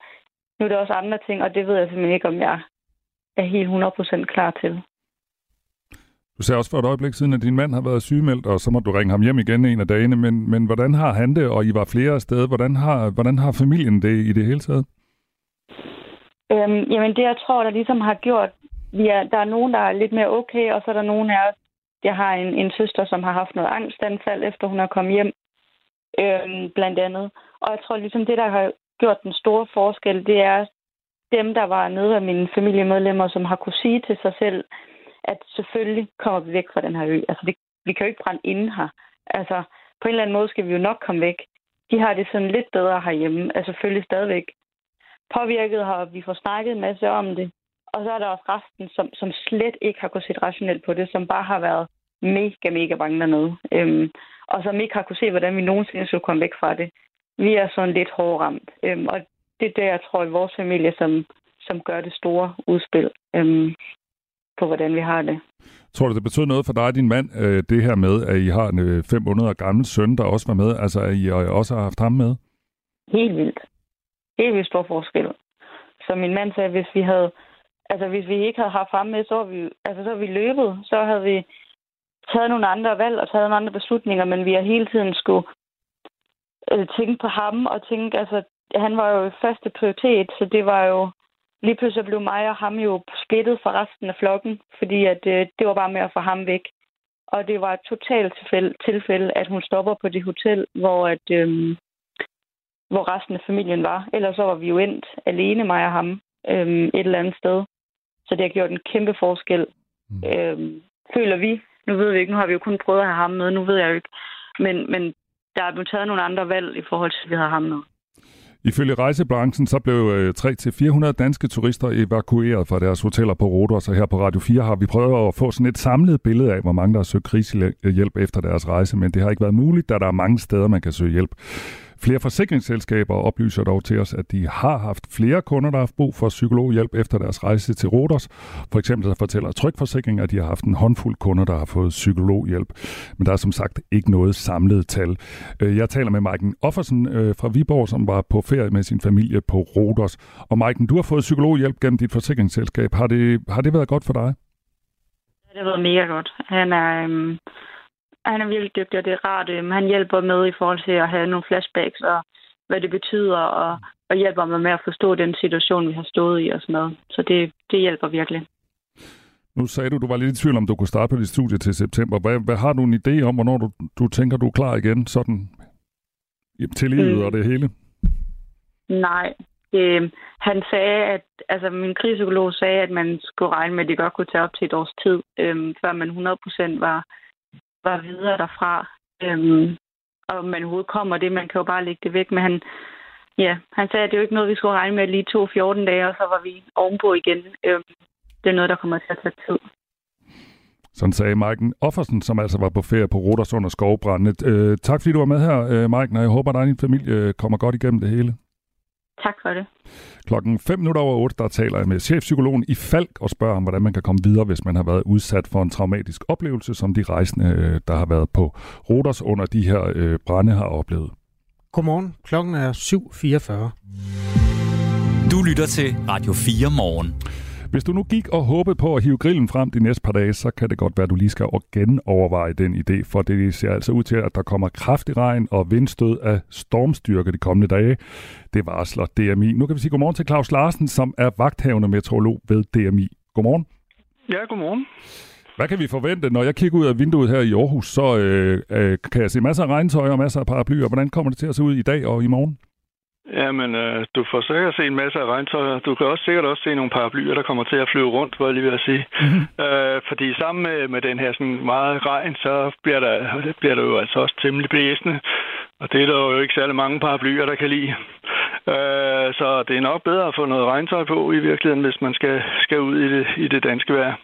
nu er det også andre ting, og det ved jeg simpelthen ikke, om jeg er helt 100% klar til.
Du sagde også for et øjeblik siden, at din mand har været sygemeldt, og så må du ringe ham hjem igen en af dagene. Men, men hvordan har han det, og I var flere steder? Hvordan har, hvordan har familien det i det hele taget?
Øhm, jamen det, jeg tror, der ligesom har gjort, vi er, der er nogen, der er lidt mere okay, og så er der nogen af os, jeg har en, en søster, som har haft noget angstanfald, efter hun er kommet hjem, øhm, blandt andet. Og jeg tror ligesom, det, der har gjort den store forskel, det er dem, der var nede af mine familiemedlemmer, som har kunne sige til sig selv, at selvfølgelig kommer vi væk fra den her ø. Altså, det, vi kan jo ikke brænde inde her. Altså, på en eller anden måde skal vi jo nok komme væk. De har det sådan lidt bedre herhjemme. Altså, selvfølgelig stadigvæk påvirket har vi får snakket en masse om det. Og så er der også resten, som, som slet ikke har kunnet se rationelt på det, som bare har været mega, mega bange dernede. Øhm, og som ikke har kunne se, hvordan vi nogensinde skulle komme væk fra det. Vi er sådan lidt hårdt ramt. Øhm, og det er det, jeg tror, i vores familie, som, som gør det store udspil øhm, på, hvordan vi har det.
Tror du, det betød noget for dig og din mand, øh, det her med, at I har en øh, fem måneder gammel søn, der også var med? Altså, at I også har haft ham med?
Helt vildt. Helt vildt stor forskel. Som min mand sagde, hvis vi havde, altså hvis vi ikke havde haft ham med, så var vi, altså så var vi løbet. Så havde vi taget nogle andre valg og taget nogle andre beslutninger, men vi har hele tiden skulle øh, tænke på ham og tænke, altså han var jo første prioritet, så det var jo lige pludselig blev mig og ham jo splittet fra resten af flokken, fordi at, øh, det var bare med at få ham væk. Og det var et totalt tilfælde, tilfælde, at hun stopper på det hotel, hvor, at, øh, hvor resten af familien var. Ellers så var vi jo endt alene, mig og ham, øh, et eller andet sted. Så det har gjort en kæmpe forskel. Mm. Øh, føler vi. Nu ved vi ikke, nu har vi jo kun prøvet at have ham med, nu ved jeg jo ikke. Men, men der er blevet taget nogle andre valg i forhold til, at vi har ham med.
Ifølge rejsebranchen så blev øh, 300-400 danske turister evakueret fra deres hoteller på Rodos, og her på Radio 4 har vi prøvet at få sådan et samlet billede af, hvor mange der har søgt krisehjælp efter deres rejse, men det har ikke været muligt, da der er mange steder, man kan søge hjælp. Flere forsikringsselskaber oplyser dog til os, at de har haft flere kunder, der har haft brug for psykologhjælp efter deres rejse til Rodos. For eksempel så fortæller Trykforsikring, at de har haft en håndfuld kunder, der har fået psykologhjælp. Men der er som sagt ikke noget samlet tal. Øh, jeg taler med Maiken Offersen øh, fra Viborg, som var på ferie med sin familie på Rodos. Og Maiken, du har fået psykologhjælp gennem dit forsikringsselskab. Har det, har det været godt for dig?
Det har været mega godt. Han er, øhm, han er virkelig dygtig, og det er rart. Øhm, han hjælper med i forhold til at have nogle flashbacks, og hvad det betyder, og, og hjælper mig med at forstå den situation, vi har stået i og sådan noget. Så det, det hjælper virkelig.
Nu sagde du, du var lidt i tvivl om, du kunne starte på dit studie til september. Hvad, hvad har du en idé om, hvornår du, du tænker, du er klar igen sådan til livet mm. og det hele?
Nej. Øh, han sagde, at altså min krisepsykolog sagde, at man skulle regne med, at det godt kunne tage op til et års tid, øh, før man 100% var var videre derfra. Øhm, og man overhovedet kommer det, man kan jo bare lægge det væk. Men han, ja, han sagde, at det er jo ikke noget, vi skulle regne med lige to 14 dage, og så var vi ovenpå igen. Øhm, det er noget, der kommer til at tage tid.
Sådan sagde Maiken Offersen, som altså var på ferie på Rotersund og skovbrændet. Øh, tak fordi du var med her, øh, Maiken, og jeg håber, at dig og din familie øh, kommer godt igennem det hele.
Tak for det.
Klokken 5 minutter over 8, der taler jeg med chefpsykologen i Falk og spørger om, hvordan man kan komme videre, hvis man har været udsat for en traumatisk oplevelse, som de rejsende, øh, der har været på Rodos under de her øh, brænde, har oplevet.
Godmorgen. Klokken er 7.44.
Du lytter til Radio 4 morgen.
Hvis du nu gik og håbede på at hive grillen frem de næste par dage, så kan det godt være, at du lige skal genoverveje den idé, for det ser altså ud til, at der kommer kraftig regn og vindstød af stormstyrke de kommende dage. Det varsler DMI. Nu kan vi sige godmorgen til Claus Larsen, som er vagthavende meteorolog ved DMI. Godmorgen.
Ja, godmorgen.
Hvad kan vi forvente, når jeg kigger ud af vinduet her i Aarhus, så øh, øh, kan jeg se masser af regntøj og masser af paraplyer. Hvordan kommer det til at se ud i dag og i morgen?
Jamen, øh, du får sikkert se en masse af regntøj. Du kan også sikkert også se nogle paraplyer, der kommer til at flyve rundt, hvor jeg lige vil sige. Mm-hmm. Øh, fordi sammen med, med den her sådan meget regn, så bliver der, bliver der jo altså også temmelig blæsende. Og det er der jo ikke særlig mange paraplyer, der kan lide. Øh, så det er nok bedre at få noget regntøj på i virkeligheden, hvis man skal, skal ud i det, i det danske vejr.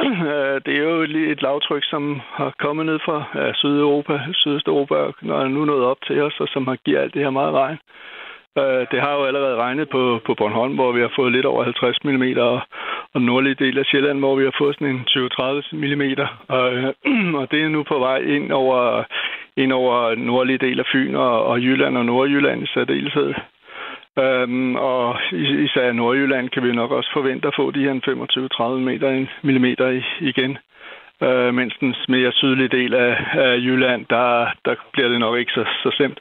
Øh, det er jo et lavtryk, som har kommet ned fra ja, Sydeuropa, Sydøsteuropa, og er nu nået op til os, og som har givet alt det her meget regn. Øh, det har jo allerede regnet på, på Bornholm, hvor vi har fået lidt over 50 mm, og, og nordlige del af Sjælland, hvor vi har fået sådan en 20-30 mm. Og, og det er nu på vej ind over, ind over nordlige del af Fyn og, og Jylland og Nordjylland i særdeleshed. Øhm, og især i Nordjylland kan vi nok også forvente at få de her 25-30 meter, millimeter igen. Øh, mens den mere sydlige del af, af Jylland, der, der bliver det nok ikke så, så slemt.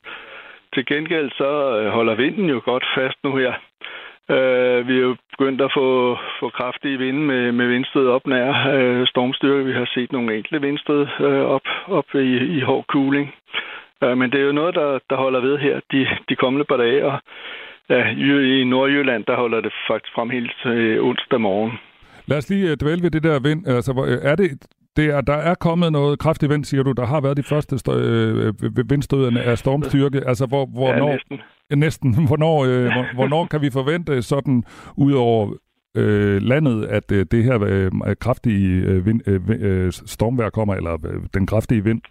Til gengæld så øh, holder vinden jo godt fast nu her. Øh, vi er jo begyndt at få, få kraftige vinde med, med vindstød op nær øh, stormstyrke. Vi har set nogle enkelte vindstød øh, op, op i, i hård cooling. Øh, men det er jo noget, der, der holder ved her de, de kommende par dage. Og ja, i Nordjylland, der holder det faktisk frem helt til onsdag morgen.
Lad os lige øh, dvæle ved det der vind. Altså, er det, det er, der er kommet noget kraftig vind, siger du. Der har været de første stø- øh, af stormstyrke. Altså, hvor, hvornår, ja, næsten. næsten. Hvornår, øh, hvornår kan vi forvente sådan ud over øh, landet, at øh, det her øh, kraftige øh, vind, øh, øh, stormvær kommer, eller øh, den kraftige vind?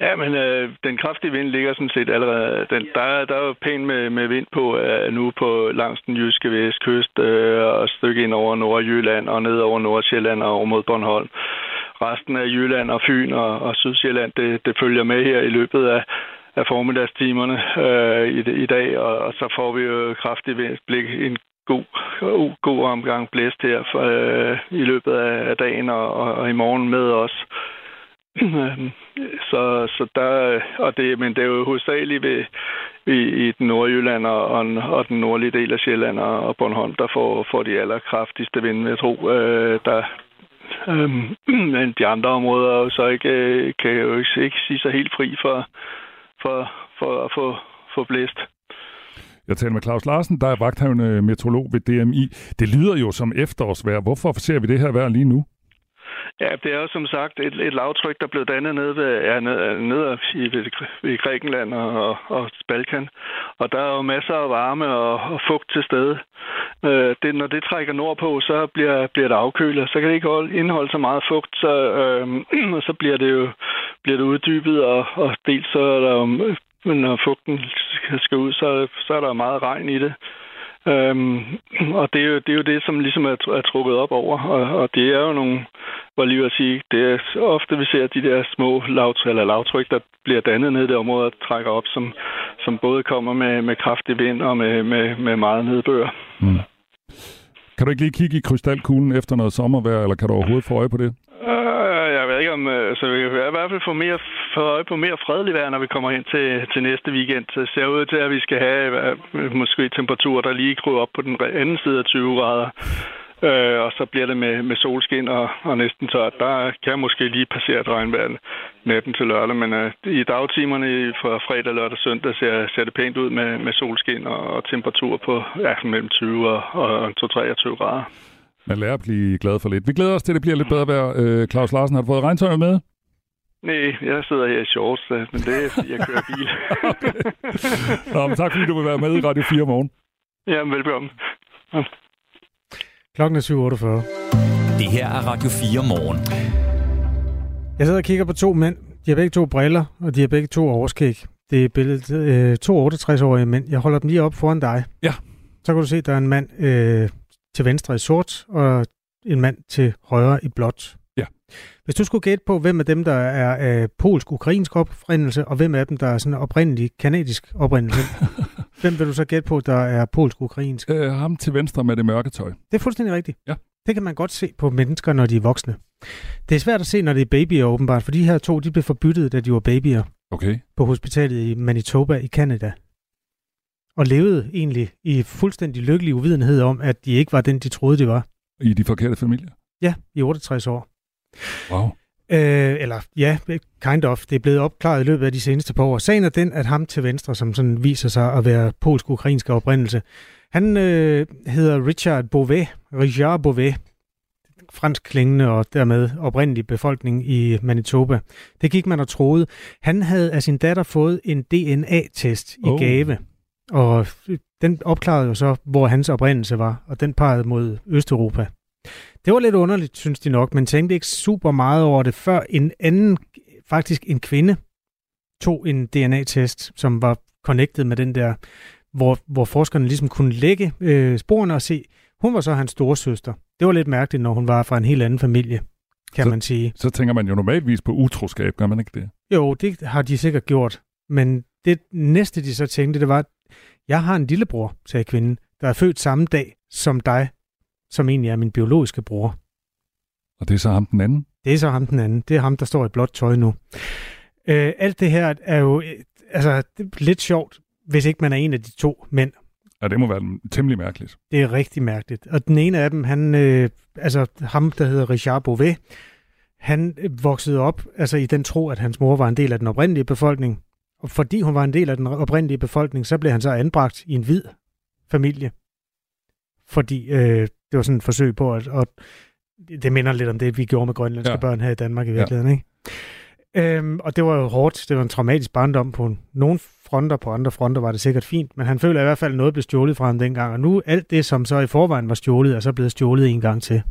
Ja, men øh, den kraftige vind ligger sådan set allerede. Den, der, er, der er jo pænt med, med vind på øh, nu på langs den jyske vestkyst øh, og et stykke ind over Nordjylland og ned over Nordsjælland og over mod Bornholm. Resten af Jylland og Fyn og, og Sydsjælland, det, det følger med her i løbet af, af formiddagstimerne øh, i, i dag, og, og så får vi jo kraftig vind, blik, en god, god omgang blæst her for, øh, i løbet af dagen og, og, og i morgen med os. Øhm, så, så der, og det, men det er jo hovedsageligt ved, i, i den nordjylland og, og den nordlige del af Sjælland og, og Bornholm, der får, får de allerkraftigste vind, jeg tror. Øh, der, øh, men de andre områder så ikke, øh, kan jo ikke, ikke sige sig helt fri for, for, for at få, få blæst.
Jeg taler med Claus Larsen, der er vagthavende meteorolog ved DMI. Det lyder jo som efterårsvejr. Hvorfor ser vi det her vejr lige nu?
Ja, det er jo som sagt et, et lavtryk, der blev dannet nede ved, ja, nede, nede i, ved, ved Grækenland og, og Balkan. Og der er jo masser af varme og, og fugt til stede. Øh, det, når det trækker nordpå, så bliver, bliver det afkølet. Så kan det ikke holde, indeholde så meget fugt, så, øh, så bliver det jo bliver det uddybet, og, og dels så er der jo, når fugten skal ud, så, så er der meget regn i det. Øhm, og det er, jo, det er jo det, som ligesom er, er trukket op over, og, og det er jo nogle, hvor lige at sige, det er ofte, vi ser de der små lavtryk, eller lavtryk, der bliver dannet ned i det område og trækker op, som, som både kommer med, med kraftig vind og med, med, med meget nedbør. Mm.
Kan du ikke lige kigge i krystalkuglen efter noget sommervejr, eller kan du overhovedet få øje på det?
Øh, jeg ved ikke om... Øh, så vi kan i hvert fald få, mere, få øje på mere fredelig vejr, når vi kommer hen til, til næste weekend. Så det ser ud til, at vi skal have øh, måske temperaturer, der lige kryber op på den anden side af 20 grader. Øh, og så bliver det med, med solskin og, og næsten tørt. Der kan jeg måske lige passere et regnvejr natten til lørdag, men øh, i dagtimerne fra fredag, lørdag og søndag ser, ser det pænt ud med, med solskin og, og temperatur på ja, mellem 20 og, og 23 grader.
Man lærer at blive glad for lidt. Vi glæder os til, at det bliver lidt bedre vejr. Øh, Claus Larsen, har du fået regntøj med?
Nej, jeg sidder her i shorts, men det er, fordi jeg kører bil.
Nå, men tak fordi du vil være med i Radio 4 morgen.
Ja, velkommen. Ja.
Klokken er 7.48.
Det her er Radio 4 morgen.
Jeg sidder og kigger på to mænd. De har begge to briller, og de har begge to overskæg. Det er billedet øh, to 68-årige mænd. Jeg holder dem lige op foran dig.
Ja.
Så kan du se, at der er en mand øh, til venstre i sort, og en mand til højre i blåt.
Ja.
Hvis du skulle gætte på, hvem af dem, der er af polsk-ukrainsk oprindelse, og hvem af dem, der er sådan oprindelig kanadisk oprindelse, hvem vil du så gætte på, der er polsk-ukrainsk?
Øh, ham til venstre med det mørke tøj.
Det er fuldstændig rigtigt.
Ja.
Det kan man godt se på mennesker, når de er voksne. Det er svært at se, når det er babyer åbenbart, for de her to, de blev forbyttet, da de var babyer.
Okay.
På hospitalet i Manitoba i Canada og levede egentlig i fuldstændig lykkelig uvidenhed om, at de ikke var den, de troede, de var.
I de forkerte familier?
Ja, i 68 år.
Wow.
Øh, eller ja, kind of. Det er blevet opklaret i løbet af de seneste par år. Sagen er den, at ham til venstre, som sådan viser sig at være polsk-ukrainsk oprindelse, han øh, hedder Richard Beauvais. Richard Beauvais fransk klingende og dermed oprindelig befolkning i Manitoba. Det gik man og troede. Han havde af sin datter fået en DNA-test i oh. gave. Og den opklarede jo så, hvor hans oprindelse var, og den pegede mod Østeuropa. Det var lidt underligt, synes de nok, men tænkte ikke super meget over det, før en anden, faktisk en kvinde, tog en DNA-test, som var connected med den der, hvor, hvor forskerne ligesom kunne lægge øh, sporene og se, hun var så hans storesøster. Det var lidt mærkeligt, når hun var fra en helt anden familie, kan
så,
man sige.
Så tænker man jo normalvis på utroskab, gør man ikke det?
Jo, det har de sikkert gjort. Men det næste, de så tænkte, det var, jeg har en lillebror, sagde kvinden, der er født samme dag som dig, som egentlig er min biologiske bror.
Og det er så ham den anden?
Det er så ham den anden. Det er ham, der står i blåt tøj nu. Øh, alt det her er jo øh, altså, det er lidt sjovt, hvis ikke man er en af de to mænd.
Ja, det må være temmelig mærkeligt.
Det er rigtig mærkeligt. Og den ene af dem, han, øh, altså ham, der hedder Richard Beauvais, han voksede op altså i den tro, at hans mor var en del af den oprindelige befolkning. Og fordi hun var en del af den oprindelige befolkning, så blev han så anbragt i en hvid familie. Fordi øh, det var sådan et forsøg på at, at det minder lidt om det, vi gjorde med grønlandske ja. børn her i Danmark i virkeligheden, ja. ikke? Øhm, og det var jo hårdt. Det var en traumatisk barndom på nogle fronter. På andre fronter var det sikkert fint, men han føler i hvert fald, at noget blev stjålet fra ham dengang. Og nu alt det, som så i forvejen var stjålet, er så blevet stjålet en gang til.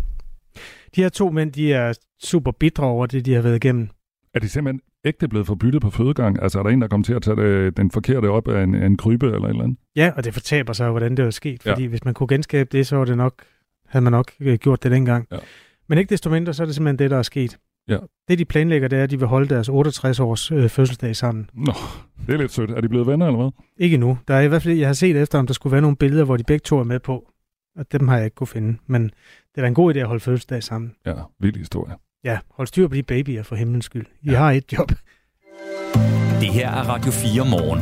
De her to mænd, de er super bitre over det, de har været igennem.
Er de simpelthen ægte blevet forbyttet på fødegang? Altså er der en, der kommer til at tage det, den forkerte op af en, en krybe eller et eller andet?
Ja, og det fortaber sig hvordan det er sket. Fordi ja. hvis man kunne genskabe det, så var det nok, havde man nok øh, gjort det dengang. Ja. Men ikke desto mindre, så er det simpelthen det, der er sket.
Ja.
Det, de planlægger, det er, at de vil holde deres 68-års øh, fødselsdag sammen.
Nå, det er lidt sødt. Er de blevet venner, eller hvad?
Ikke nu. Der er i hvert fald, jeg har set efter, om der skulle være nogle billeder, hvor de begge to er med på. Og dem har jeg ikke kunne finde. Men det er da en god idé at holde fødselsdag sammen.
Ja, vild historie.
Ja, hold styr på de babyer for himlens skyld. I ja. har et job.
Det her er Radio 4 morgen.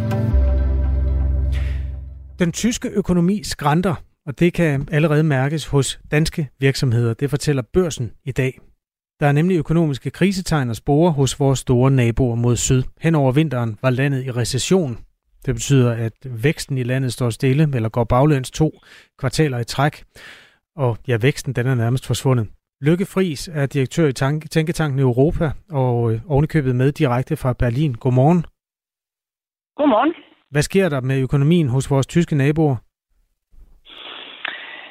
Den tyske økonomi skrænter, og det kan allerede mærkes hos danske virksomheder. Det fortæller børsen i dag. Der er nemlig økonomiske krisetegn og spore hos vores store naboer mod syd. Hen over vinteren var landet i recession. Det betyder, at væksten i landet står stille eller går baglæns to kvartaler i træk. Og ja, væksten den er nærmest forsvundet. Lykke Friis er direktør i Tænketanken Europa og øh, ovenikøbet med direkte fra Berlin. Godmorgen.
Godmorgen.
Hvad sker der med økonomien hos vores tyske naboer?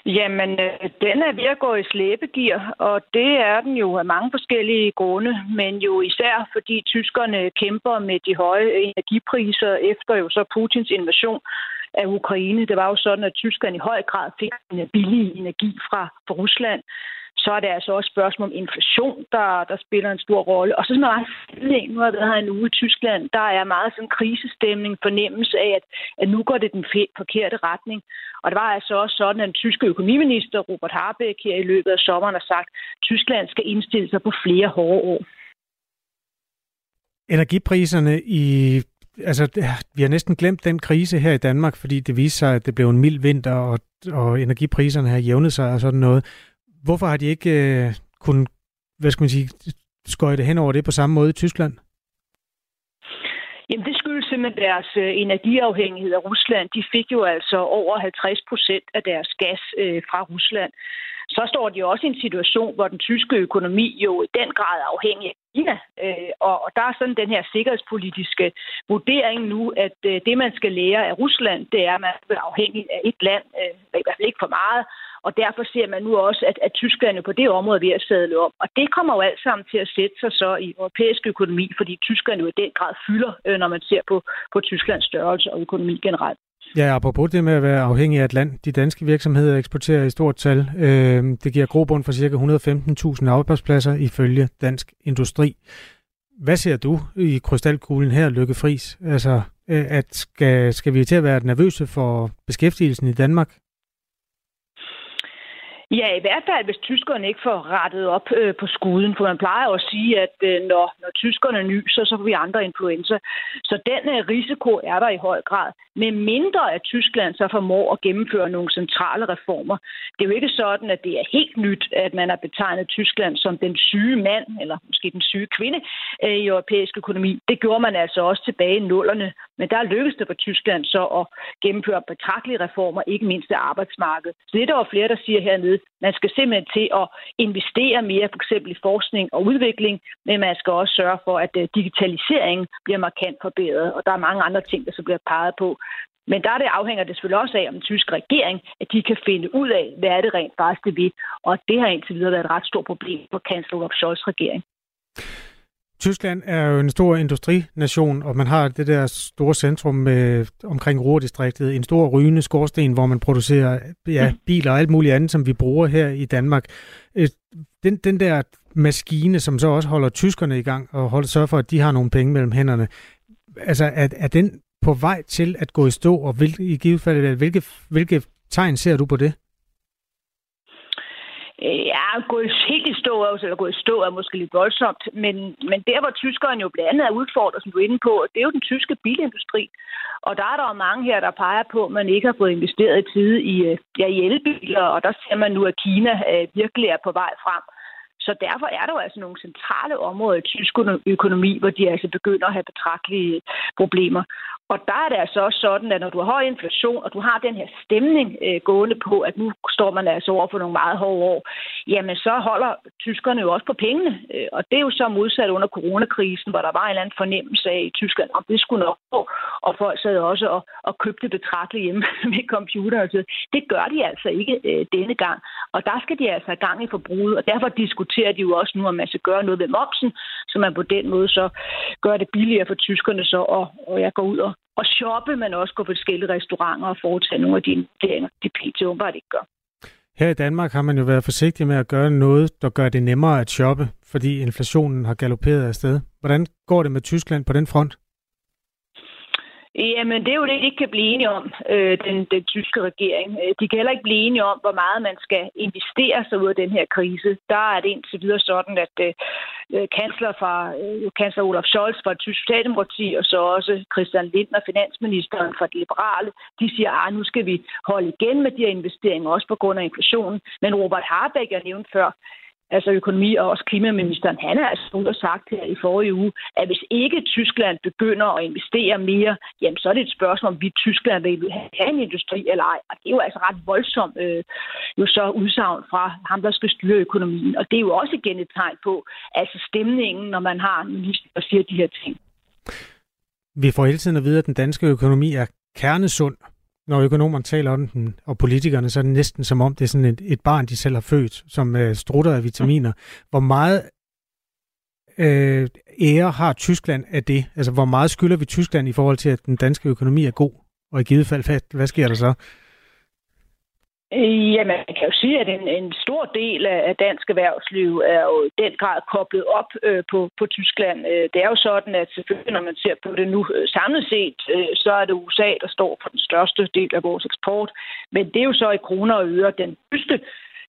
Jamen, øh, den er ved at gå i slæbegear, og det er den jo af mange forskellige grunde, men jo især fordi tyskerne kæmper med de høje energipriser efter jo så Putins invasion af Ukraine. Det var jo sådan, at tyskerne i høj grad fik en billig energi fra, fra Rusland så er det altså også spørgsmål om inflation, der, der spiller en stor rolle. Og så er det meget. Nu har jeg været her en uge i Tyskland. Der er meget sådan krisestemning, fornemmelse af, at, at nu går det den forkerte retning. Og det var altså også sådan, at den tyske økonomiminister Robert Habeck her i løbet af sommeren har sagt, at Tyskland skal indstille sig på flere hårde år.
Energipriserne i altså, vi har næsten glemt den krise her i Danmark, fordi det viste sig, at det blev en mild vinter, og, og energipriserne har jævnet sig og sådan noget. Hvorfor har de ikke øh, kunnet, hvad skal man sige, skøjte hen over det på samme måde i Tyskland?
Jamen, det skyldes simpelthen deres øh, energiafhængighed af Rusland. De fik jo altså over 50 procent af deres gas øh, fra Rusland. Så står de også i en situation, hvor den tyske økonomi jo i den grad er afhængig af Kina. Øh, og, og der er sådan den her sikkerhedspolitiske vurdering nu, at øh, det, man skal lære af Rusland, det er, at man er afhængig af et land, øh, i hvert fald ikke for meget, og derfor ser man nu også, at, at Tyskland er på det område er ved at sadle om. Og det kommer jo alt sammen til at sætte sig så i europæisk økonomi, fordi Tyskland jo i den grad fylder, øh, når man ser på, på Tysklands størrelse og økonomi generelt.
Ja, apropos det med at være afhængig af et land. De danske virksomheder eksporterer i stort tal. Øh, det giver grobund for ca. 115.000 arbejdspladser ifølge Dansk Industri. Hvad ser du i krystalkuglen her, Lykke Friis? Altså, øh, at skal, skal vi til at være nervøse for beskæftigelsen i Danmark?
Ja, i hvert fald, hvis tyskerne ikke får rettet op øh, på skuden. For man plejer at sige, at øh, når, når tyskerne nyser, så får vi andre influenza. Så den øh, risiko er der i høj grad. Med mindre at Tyskland så formår at gennemføre nogle centrale reformer. Det er jo ikke sådan, at det er helt nyt, at man har betegnet Tyskland som den syge mand, eller måske den syge kvinde øh, i europæisk økonomi. Det gjorde man altså også tilbage i nullerne. Men der lykkedes det for Tyskland så at gennemføre betragtelige reformer, ikke mindst af arbejdsmarkedet. Så det er der jo flere, der siger hernede, man skal simpelthen til at investere mere, for eksempel i forskning og udvikling, men man skal også sørge for, at øh, digitaliseringen bliver markant forbedret, og der er mange andre ting, der så bliver peget på. Men der det afhænger det selvfølgelig også af, om den tyske regering, at de kan finde ud af, hvad er det rent faktisk det vil. Og det har indtil videre været et ret stort problem for kansler Olaf Scholz regering.
Tyskland er jo en stor industrination, og man har det der store centrum med, omkring Ruhrdistriktet, en stor rygende skorsten, hvor man producerer ja, mm. biler og alt muligt andet, som vi bruger her i Danmark. Øh, den, den der maskine, som så også holder tyskerne i gang og holder, sørger for, at de har nogle penge mellem hænderne, altså er, er den på vej til at gå i stå, og hvil, i givet fald, hvilke, hvilke tegn ser du på det?
Øh, ja, gået helt i stå, eller gået i stå er måske lidt voldsomt, men, men der, hvor tyskerne jo blandt andet er udfordret, som du er inde på, det er jo den tyske bilindustri. Og der er der jo mange her, der peger på, at man ikke har fået investeret i tide i, øh, ja, i elbiler, og der ser man nu, at Kina øh, virkelig er på vej frem. Så derfor er der jo altså nogle centrale områder i tysk økonomi, hvor de altså begynder at have betragtelige problemer. Og der er det altså også sådan, at når du har høj inflation, og du har den her stemning øh, gående på, at nu står man altså over for nogle meget hårde år, jamen så holder tyskerne jo også på pengene. Øh, og det er jo så modsat under coronakrisen, hvor der var en eller anden fornemmelse af i Tyskland, om det skulle nok gå. Og folk sad også og, og købte betragteligt hjemme med computer. Og så. Det gør de altså ikke øh, denne gang. Og der skal de altså have gang i forbruget, og derfor diskuterer de jo også nu, om man skal gøre noget ved momsen, så man på den måde så gør det billigere for tyskerne så, og, og jeg går ud og og shoppe, men også gå på forskellige restauranter og foretage nogle af de investeringer, de pt. åbenbart ikke gør.
Her i Danmark har man jo været forsigtig med at gøre noget, der gør det nemmere at shoppe, fordi inflationen har galopperet afsted. Hvordan går det med Tyskland på den front?
Jamen, det er jo det, de ikke kan blive enige om, øh, den, den tyske regering. Øh, de kan heller ikke blive enige om, hvor meget man skal investere sig ud af den her krise. Der er det indtil videre sådan, at øh, øh kansler, fra, øh, kansler Olaf Scholz fra Tysk socialdemokrati, og så også Christian Lindner, finansministeren fra det liberale, de siger, at nu skal vi holde igen med de her investeringer, også på grund af inflationen. Men Robert Harbeck, jeg nævnte før, altså økonomi- og også klimaministeren, han altså har altså og sagt her i forrige uge, at hvis ikke Tyskland begynder at investere mere, jamen så er det et spørgsmål, om vi Tyskland vil have en industri eller ej. Og det er jo altså ret voldsomt øh, jo så udsagn fra ham, der skal styre økonomien. Og det er jo også igen et tegn på, altså stemningen, når man har en minister, der siger de her ting.
Vi får hele tiden at vide, at den danske økonomi er kernesund når økonomerne taler om den, og politikerne, så er det næsten som om, det er sådan et, et barn, de selv har født, som øh, strutter af vitaminer. Hvor meget øh, ære har Tyskland af det? Altså, hvor meget skylder vi Tyskland i forhold til, at den danske økonomi er god? Og i givet fald, hvad, hvad sker der så?
Øh, Jamen, man kan jo sige, at en, en stor del af dansk erhvervsliv er jo i den grad koblet op øh, på, på Tyskland. Øh, det er jo sådan, at selvfølgelig, når man ser på det nu øh, samlet set, øh, så er det USA, der står for den største del af vores eksport. Men det er jo så i kroner og øre den tyske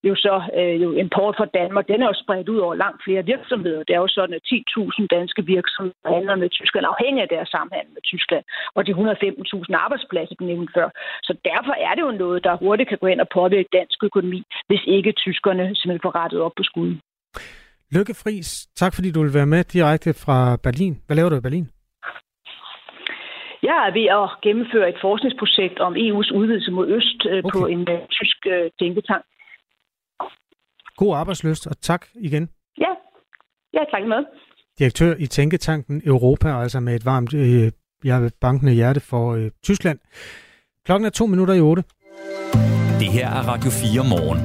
jo så øh, jo import fra Danmark, den er jo spredt ud over langt flere virksomheder. Det er jo sådan, at 10.000 danske virksomheder handler med Tyskland, afhængig af deres samhandel med Tyskland, og de 115.000 arbejdspladser, den nævnte før. Så derfor er det jo noget, der hurtigt kan gå ind og påvirke dansk økonomi, hvis ikke tyskerne simpelthen får rettet op på skuden.
Lykke Friis, tak fordi du vil være med direkte fra Berlin. Hvad laver du i Berlin?
Jeg er ved at gennemføre et forskningsprojekt om EU's udvidelse mod øst øh, okay. på en uh, tysk uh, tænketank.
God arbejdsløst, og tak igen.
Ja, ja tak med.
Direktør i Tænketanken Europa, altså med et varmt øh, jeg bankende hjerte for øh, Tyskland. Klokken er to minutter i otte.
Det her er Radio 4 morgen.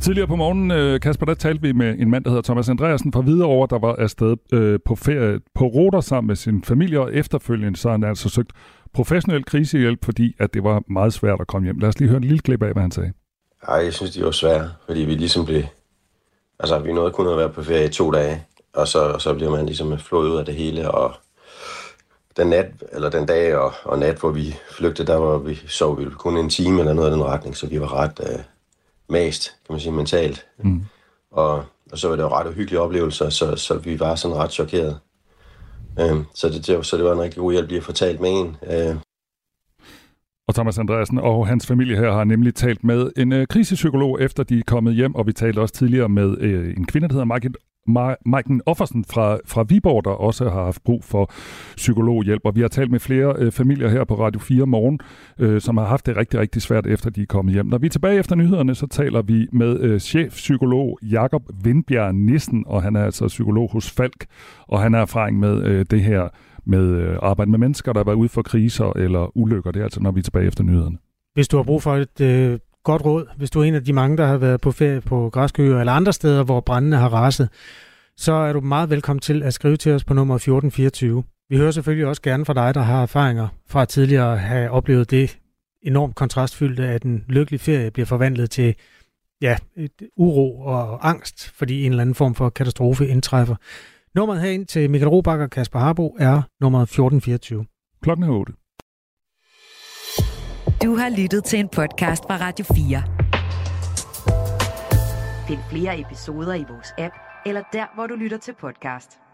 Tidligere på morgenen, øh, Kasper, der talte vi med en mand, der hedder Thomas Andreasen fra Hvidovre, der var afsted øh, på ferie på Roder sammen med sin familie, og efterfølgende så har han altså søgt professionel krisehjælp, fordi at det var meget svært at komme hjem. Lad os lige høre en lille klip af, hvad han sagde.
Ej, jeg synes, de var svære, fordi vi ligesom blev... Altså, vi nåede kun at være på ferie i to dage, og så, så bliver man ligesom flået ud af det hele, og den nat, eller den dag og, og nat, hvor vi flygtede, der var vi, sov vi kun en time eller noget af den retning, så vi var ret uh, mast, kan man sige, mentalt. Mm. Og, og så var det jo ret uhyggelige oplevelser, så, så vi var sådan ret chokeret. Uh, så, det, så det var en rigtig god hjælp lige at få talt med en. Uh,
og Thomas Andreasen og hans familie her har nemlig talt med en øh, krisepsykolog, efter de er kommet hjem, og vi talte også tidligere med øh, en kvinde, der hedder Margit Maiken Offersen fra, fra Viborg, der også har haft brug for psykologhjælp. Og vi har talt med flere øh, familier her på Radio 4 morgen, øh, som har haft det rigtig, rigtig svært, efter de er kommet hjem. Når vi er tilbage efter nyhederne, så taler vi med øh, chefpsykolog Jakob Vindbjerg Nissen, og han er altså psykolog hos Falk, og han har erfaring med øh, det her med øh, arbejde med mennesker, der har været ude for kriser eller ulykker. Det er altså, når vi er tilbage efter nyhederne.
Hvis du har brug for et øh, godt råd, hvis du er en af de mange, der har været på ferie på Græskøer eller andre steder, hvor brændene har raset, så er du meget velkommen til at skrive til os på nummer 1424. Vi hører selvfølgelig også gerne fra dig, der har erfaringer fra tidligere at have oplevet det enormt kontrastfyldte, at en lykkelig ferie bliver forvandlet til ja, et uro og angst, fordi en eller anden form for katastrofe indtræffer. Nummeret herind til Michael Robach og Kasper Harbo er nummeret 1424.
Klokken er 8.
Du har lyttet til en podcast fra Radio 4.
Find flere episoder i vores app, eller der, hvor du lytter til podcast.